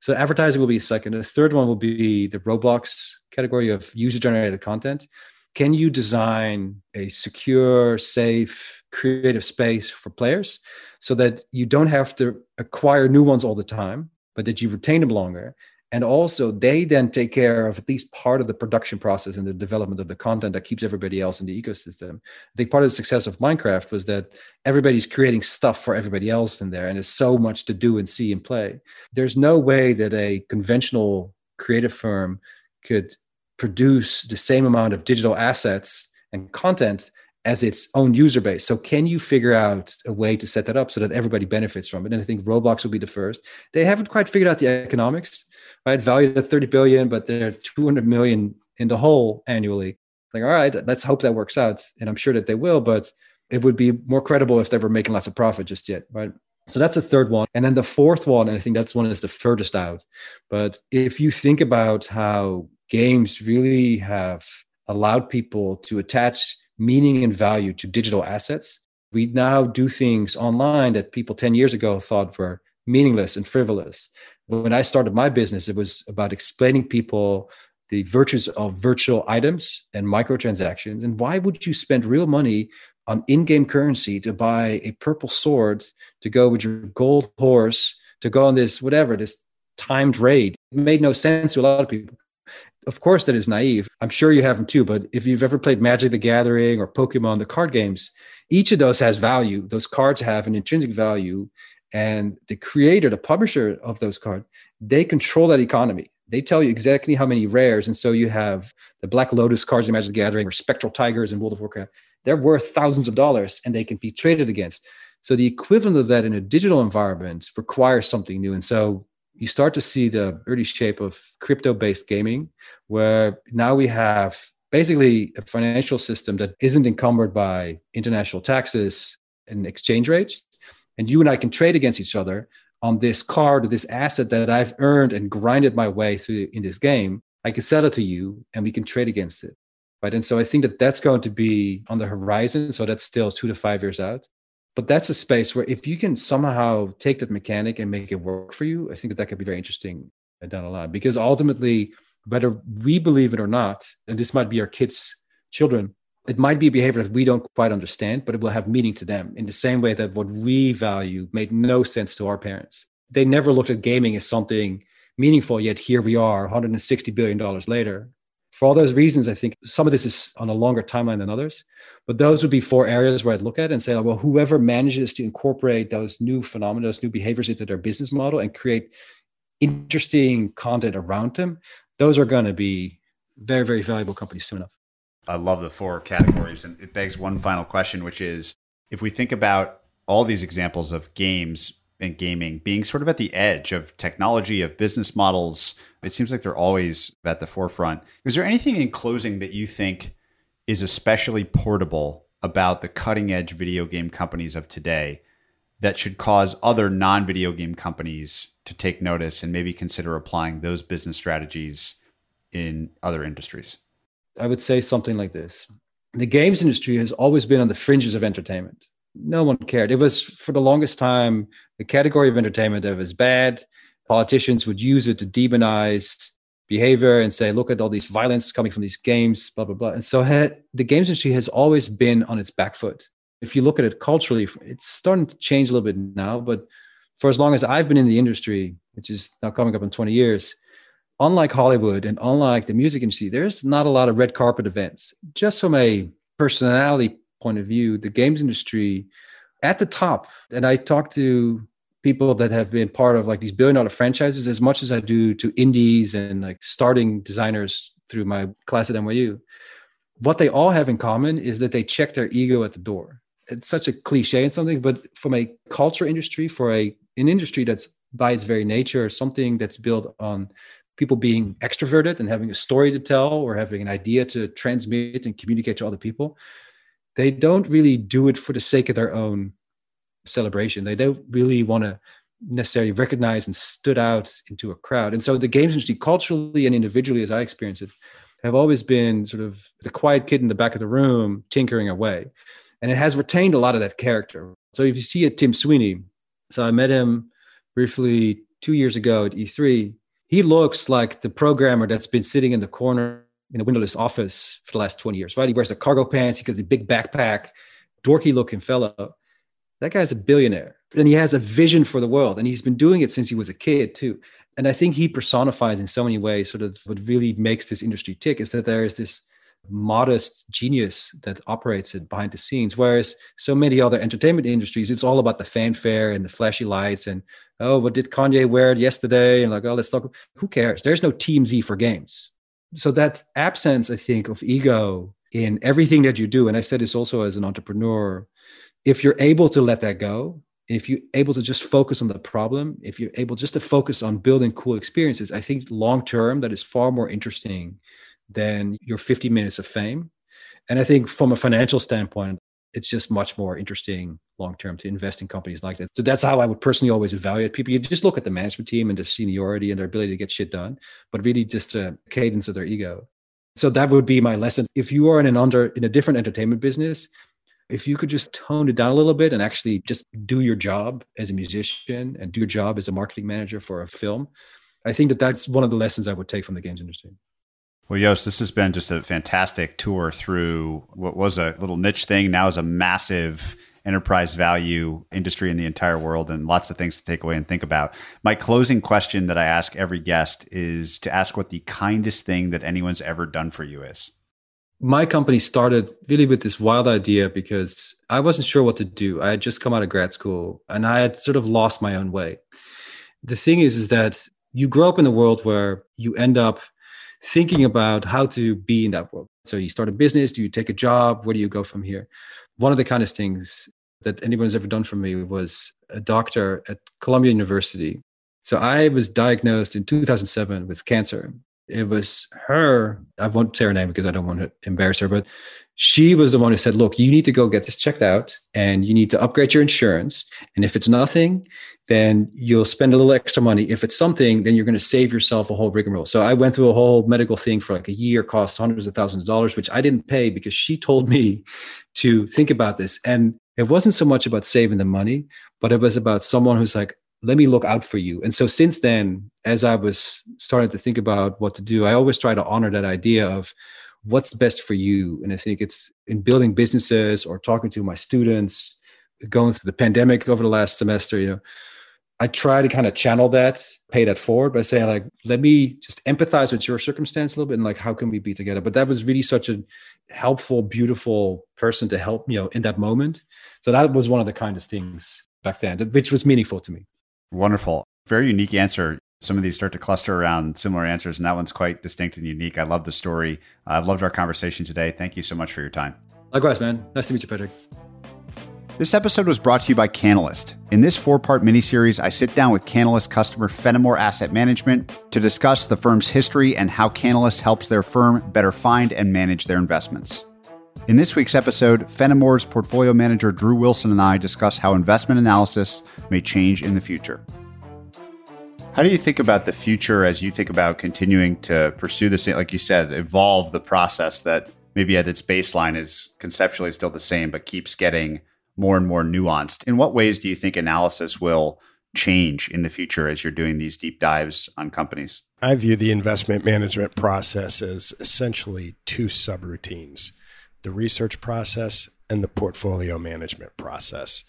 So advertising will be second. The third one will be the Roblox category of user generated content. Can you design a secure, safe, creative space for players so that you don't have to acquire new ones all the time, but that you retain them longer and also they then take care of at least part of the production process and the development of the content that keeps everybody else in the ecosystem i think part of the success of minecraft was that everybody's creating stuff for everybody else in there and there's so much to do and see and play there's no way that a conventional creative firm could produce the same amount of digital assets and content as its own user base. So can you figure out a way to set that up so that everybody benefits from it? And I think Roblox will be the first. They haven't quite figured out the economics, right? Valued at 30 billion, but they're 200 million in the hole annually. Like, all right, let's hope that works out. And I'm sure that they will, but it would be more credible if they were making lots of profit just yet, right? So that's the third one. And then the fourth one, and I think that's one is the furthest out. But if you think about how games really have allowed people to attach meaning and value to digital assets. We now do things online that people 10 years ago thought were meaningless and frivolous. When I started my business, it was about explaining people the virtues of virtual items and microtransactions. And why would you spend real money on in-game currency to buy a purple sword to go with your gold horse to go on this whatever this timed raid? It made no sense to a lot of people of course that is naive i'm sure you haven't too but if you've ever played magic the gathering or pokemon the card games each of those has value those cards have an intrinsic value and the creator the publisher of those cards they control that economy. They tell you exactly how many rares and so you have the black lotus cards in magic the gathering or spectral tigers in world of warcraft. They're worth thousands of dollars and they can be traded against. So the equivalent of that in a digital environment requires something new. And so you start to see the early shape of crypto based gaming, where now we have basically a financial system that isn't encumbered by international taxes and exchange rates. And you and I can trade against each other on this card or this asset that I've earned and grinded my way through in this game. I can sell it to you and we can trade against it. Right. And so I think that that's going to be on the horizon. So that's still two to five years out but that's a space where if you can somehow take that mechanic and make it work for you i think that that could be very interesting down the line because ultimately whether we believe it or not and this might be our kids children it might be a behavior that we don't quite understand but it will have meaning to them in the same way that what we value made no sense to our parents they never looked at gaming as something meaningful yet here we are 160 billion dollars later for all those reasons, I think some of this is on a longer timeline than others. But those would be four areas where I'd look at and say, well, whoever manages to incorporate those new phenomena, those new behaviors into their business model and create interesting content around them, those are going to be very, very valuable companies soon enough. I love the four categories. And it begs one final question, which is if we think about all these examples of games and gaming being sort of at the edge of technology, of business models. It seems like they're always at the forefront. Is there anything in closing that you think is especially portable about the cutting edge video game companies of today that should cause other non video game companies to take notice and maybe consider applying those business strategies in other industries? I would say something like this The games industry has always been on the fringes of entertainment. No one cared. It was, for the longest time, the category of entertainment that was bad. Politicians would use it to demonize behavior and say, look at all these violence coming from these games, blah, blah, blah. And so had, the games industry has always been on its back foot. If you look at it culturally, it's starting to change a little bit now. But for as long as I've been in the industry, which is now coming up in 20 years, unlike Hollywood and unlike the music industry, there's not a lot of red carpet events. Just from a personality point of view, the games industry at the top, and I talk to people that have been part of like these billion dollar franchises as much as I do to indies and like starting designers through my class at NYU. What they all have in common is that they check their ego at the door. It's such a cliche and something, but from a culture industry, for a an industry that's by its very nature something that's built on people being extroverted and having a story to tell or having an idea to transmit and communicate to other people, they don't really do it for the sake of their own celebration. They don't really want to necessarily recognize and stood out into a crowd. And so the games industry, culturally and individually, as I experience it, have always been sort of the quiet kid in the back of the room tinkering away. And it has retained a lot of that character. So if you see a Tim Sweeney, so I met him briefly two years ago at E3. He looks like the programmer that's been sitting in the corner in a windowless office for the last 20 years, right? He wears the cargo pants, he got the big backpack, dorky looking fellow. That guy's a billionaire and he has a vision for the world and he's been doing it since he was a kid too. And I think he personifies in so many ways sort of what really makes this industry tick is that there is this modest genius that operates it behind the scenes. Whereas so many other entertainment industries, it's all about the fanfare and the flashy lights and oh, what did Kanye wear yesterday? And like, oh, let's talk. Who cares? There's no TMZ for games. So that absence, I think, of ego in everything that you do, and I said this also as an entrepreneur, if you're able to let that go if you're able to just focus on the problem if you're able just to focus on building cool experiences i think long term that is far more interesting than your 50 minutes of fame. And i think from a financial standpoint it's just much more interesting long term to invest in companies like that. So that's how i would personally always evaluate people. You just look at the management team and the seniority and their ability to get shit done but really just the cadence of their ego. So that would be my lesson. If you are in an under in a different entertainment business if you could just tone it down a little bit and actually just do your job as a musician and do your job as a marketing manager for a film, I think that that's one of the lessons I would take from the games industry. Well, Joost, this has been just a fantastic tour through what was a little niche thing, now is a massive enterprise value industry in the entire world, and lots of things to take away and think about. My closing question that I ask every guest is to ask what the kindest thing that anyone's ever done for you is my company started really with this wild idea because I wasn't sure what to do. I had just come out of grad school and I had sort of lost my own way. The thing is, is that you grow up in a world where you end up thinking about how to be in that world. So you start a business, do you take a job? Where do you go from here? One of the kind of things that anyone's ever done for me was a doctor at Columbia University. So I was diagnosed in 2007 with cancer it was her i won't say her name because i don't want to embarrass her but she was the one who said look you need to go get this checked out and you need to upgrade your insurance. And if it's nothing then you'll spend a little extra money. If it's something then you're going to save yourself a whole rigmarole. So i went through a whole medical thing for like a year cost hundreds of thousands of dollars which i didn't pay because she told me to think about this. And it wasn't so much about saving the money but it was about someone who's like let me look out for you. And so since then, as I was starting to think about what to do, I always try to honor that idea of what's best for you. And I think it's in building businesses or talking to my students, going through the pandemic over the last semester, you know, I try to kind of channel that, pay that forward by saying like, let me just empathize with your circumstance a little bit and like, how can we be together? But that was really such a helpful, beautiful person to help, you know, in that moment. So that was one of the kindest things back then, which was meaningful to me. Wonderful. Very unique answer. Some of these start to cluster around similar answers, and that one's quite distinct and unique. I love the story. I've loved our conversation today. Thank you so much for your time. Likewise, man. Nice to meet you, Patrick. This episode was brought to you by Canalyst. In this four part miniseries, I sit down with Canalyst customer Fenimore Asset Management to discuss the firm's history and how Canalyst helps their firm better find and manage their investments. In this week's episode, Fenimore's portfolio manager Drew Wilson and I discuss how investment analysis may change in the future. How do you think about the future as you think about continuing to pursue this, like you said, evolve the process that maybe at its baseline is conceptually still the same, but keeps getting more and more nuanced? In what ways do you think analysis will change in the future as you're doing these deep dives on companies? I view the investment management process as essentially two subroutines the research process and the portfolio management process.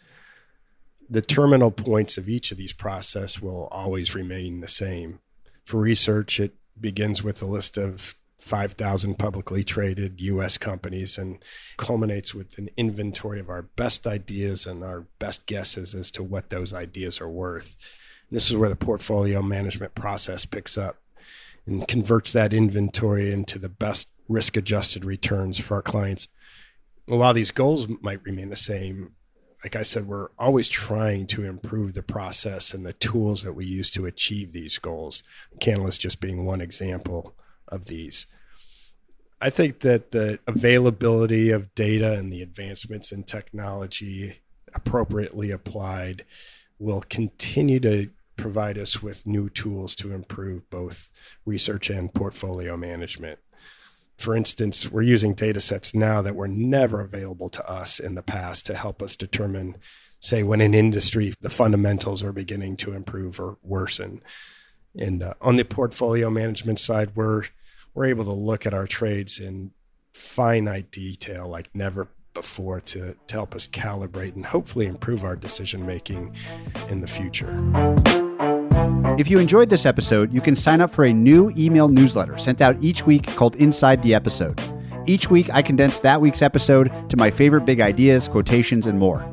The terminal points of each of these process will always remain the same. For research, it begins with a list of 5,000 publicly traded US companies and culminates with an inventory of our best ideas and our best guesses as to what those ideas are worth. This is where the portfolio management process picks up and converts that inventory into the best risk adjusted returns for our clients. while these goals might remain the same, like I said, we're always trying to improve the process and the tools that we use to achieve these goals. Canalyst just being one example of these. I think that the availability of data and the advancements in technology appropriately applied will continue to provide us with new tools to improve both research and portfolio management. For instance, we're using data sets now that were never available to us in the past to help us determine, say, when an industry, the fundamentals are beginning to improve or worsen. And uh, on the portfolio management side, we're we're able to look at our trades in finite detail like never before to, to help us calibrate and hopefully improve our decision making in the future. If you enjoyed this episode, you can sign up for a new email newsletter sent out each week called Inside the Episode. Each week, I condense that week's episode to my favorite big ideas, quotations, and more.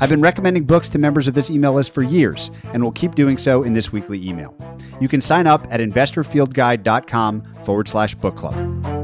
I've been recommending books to members of this email list for years and will keep doing so in this weekly email. You can sign up at investorfieldguide.com forward slash book club.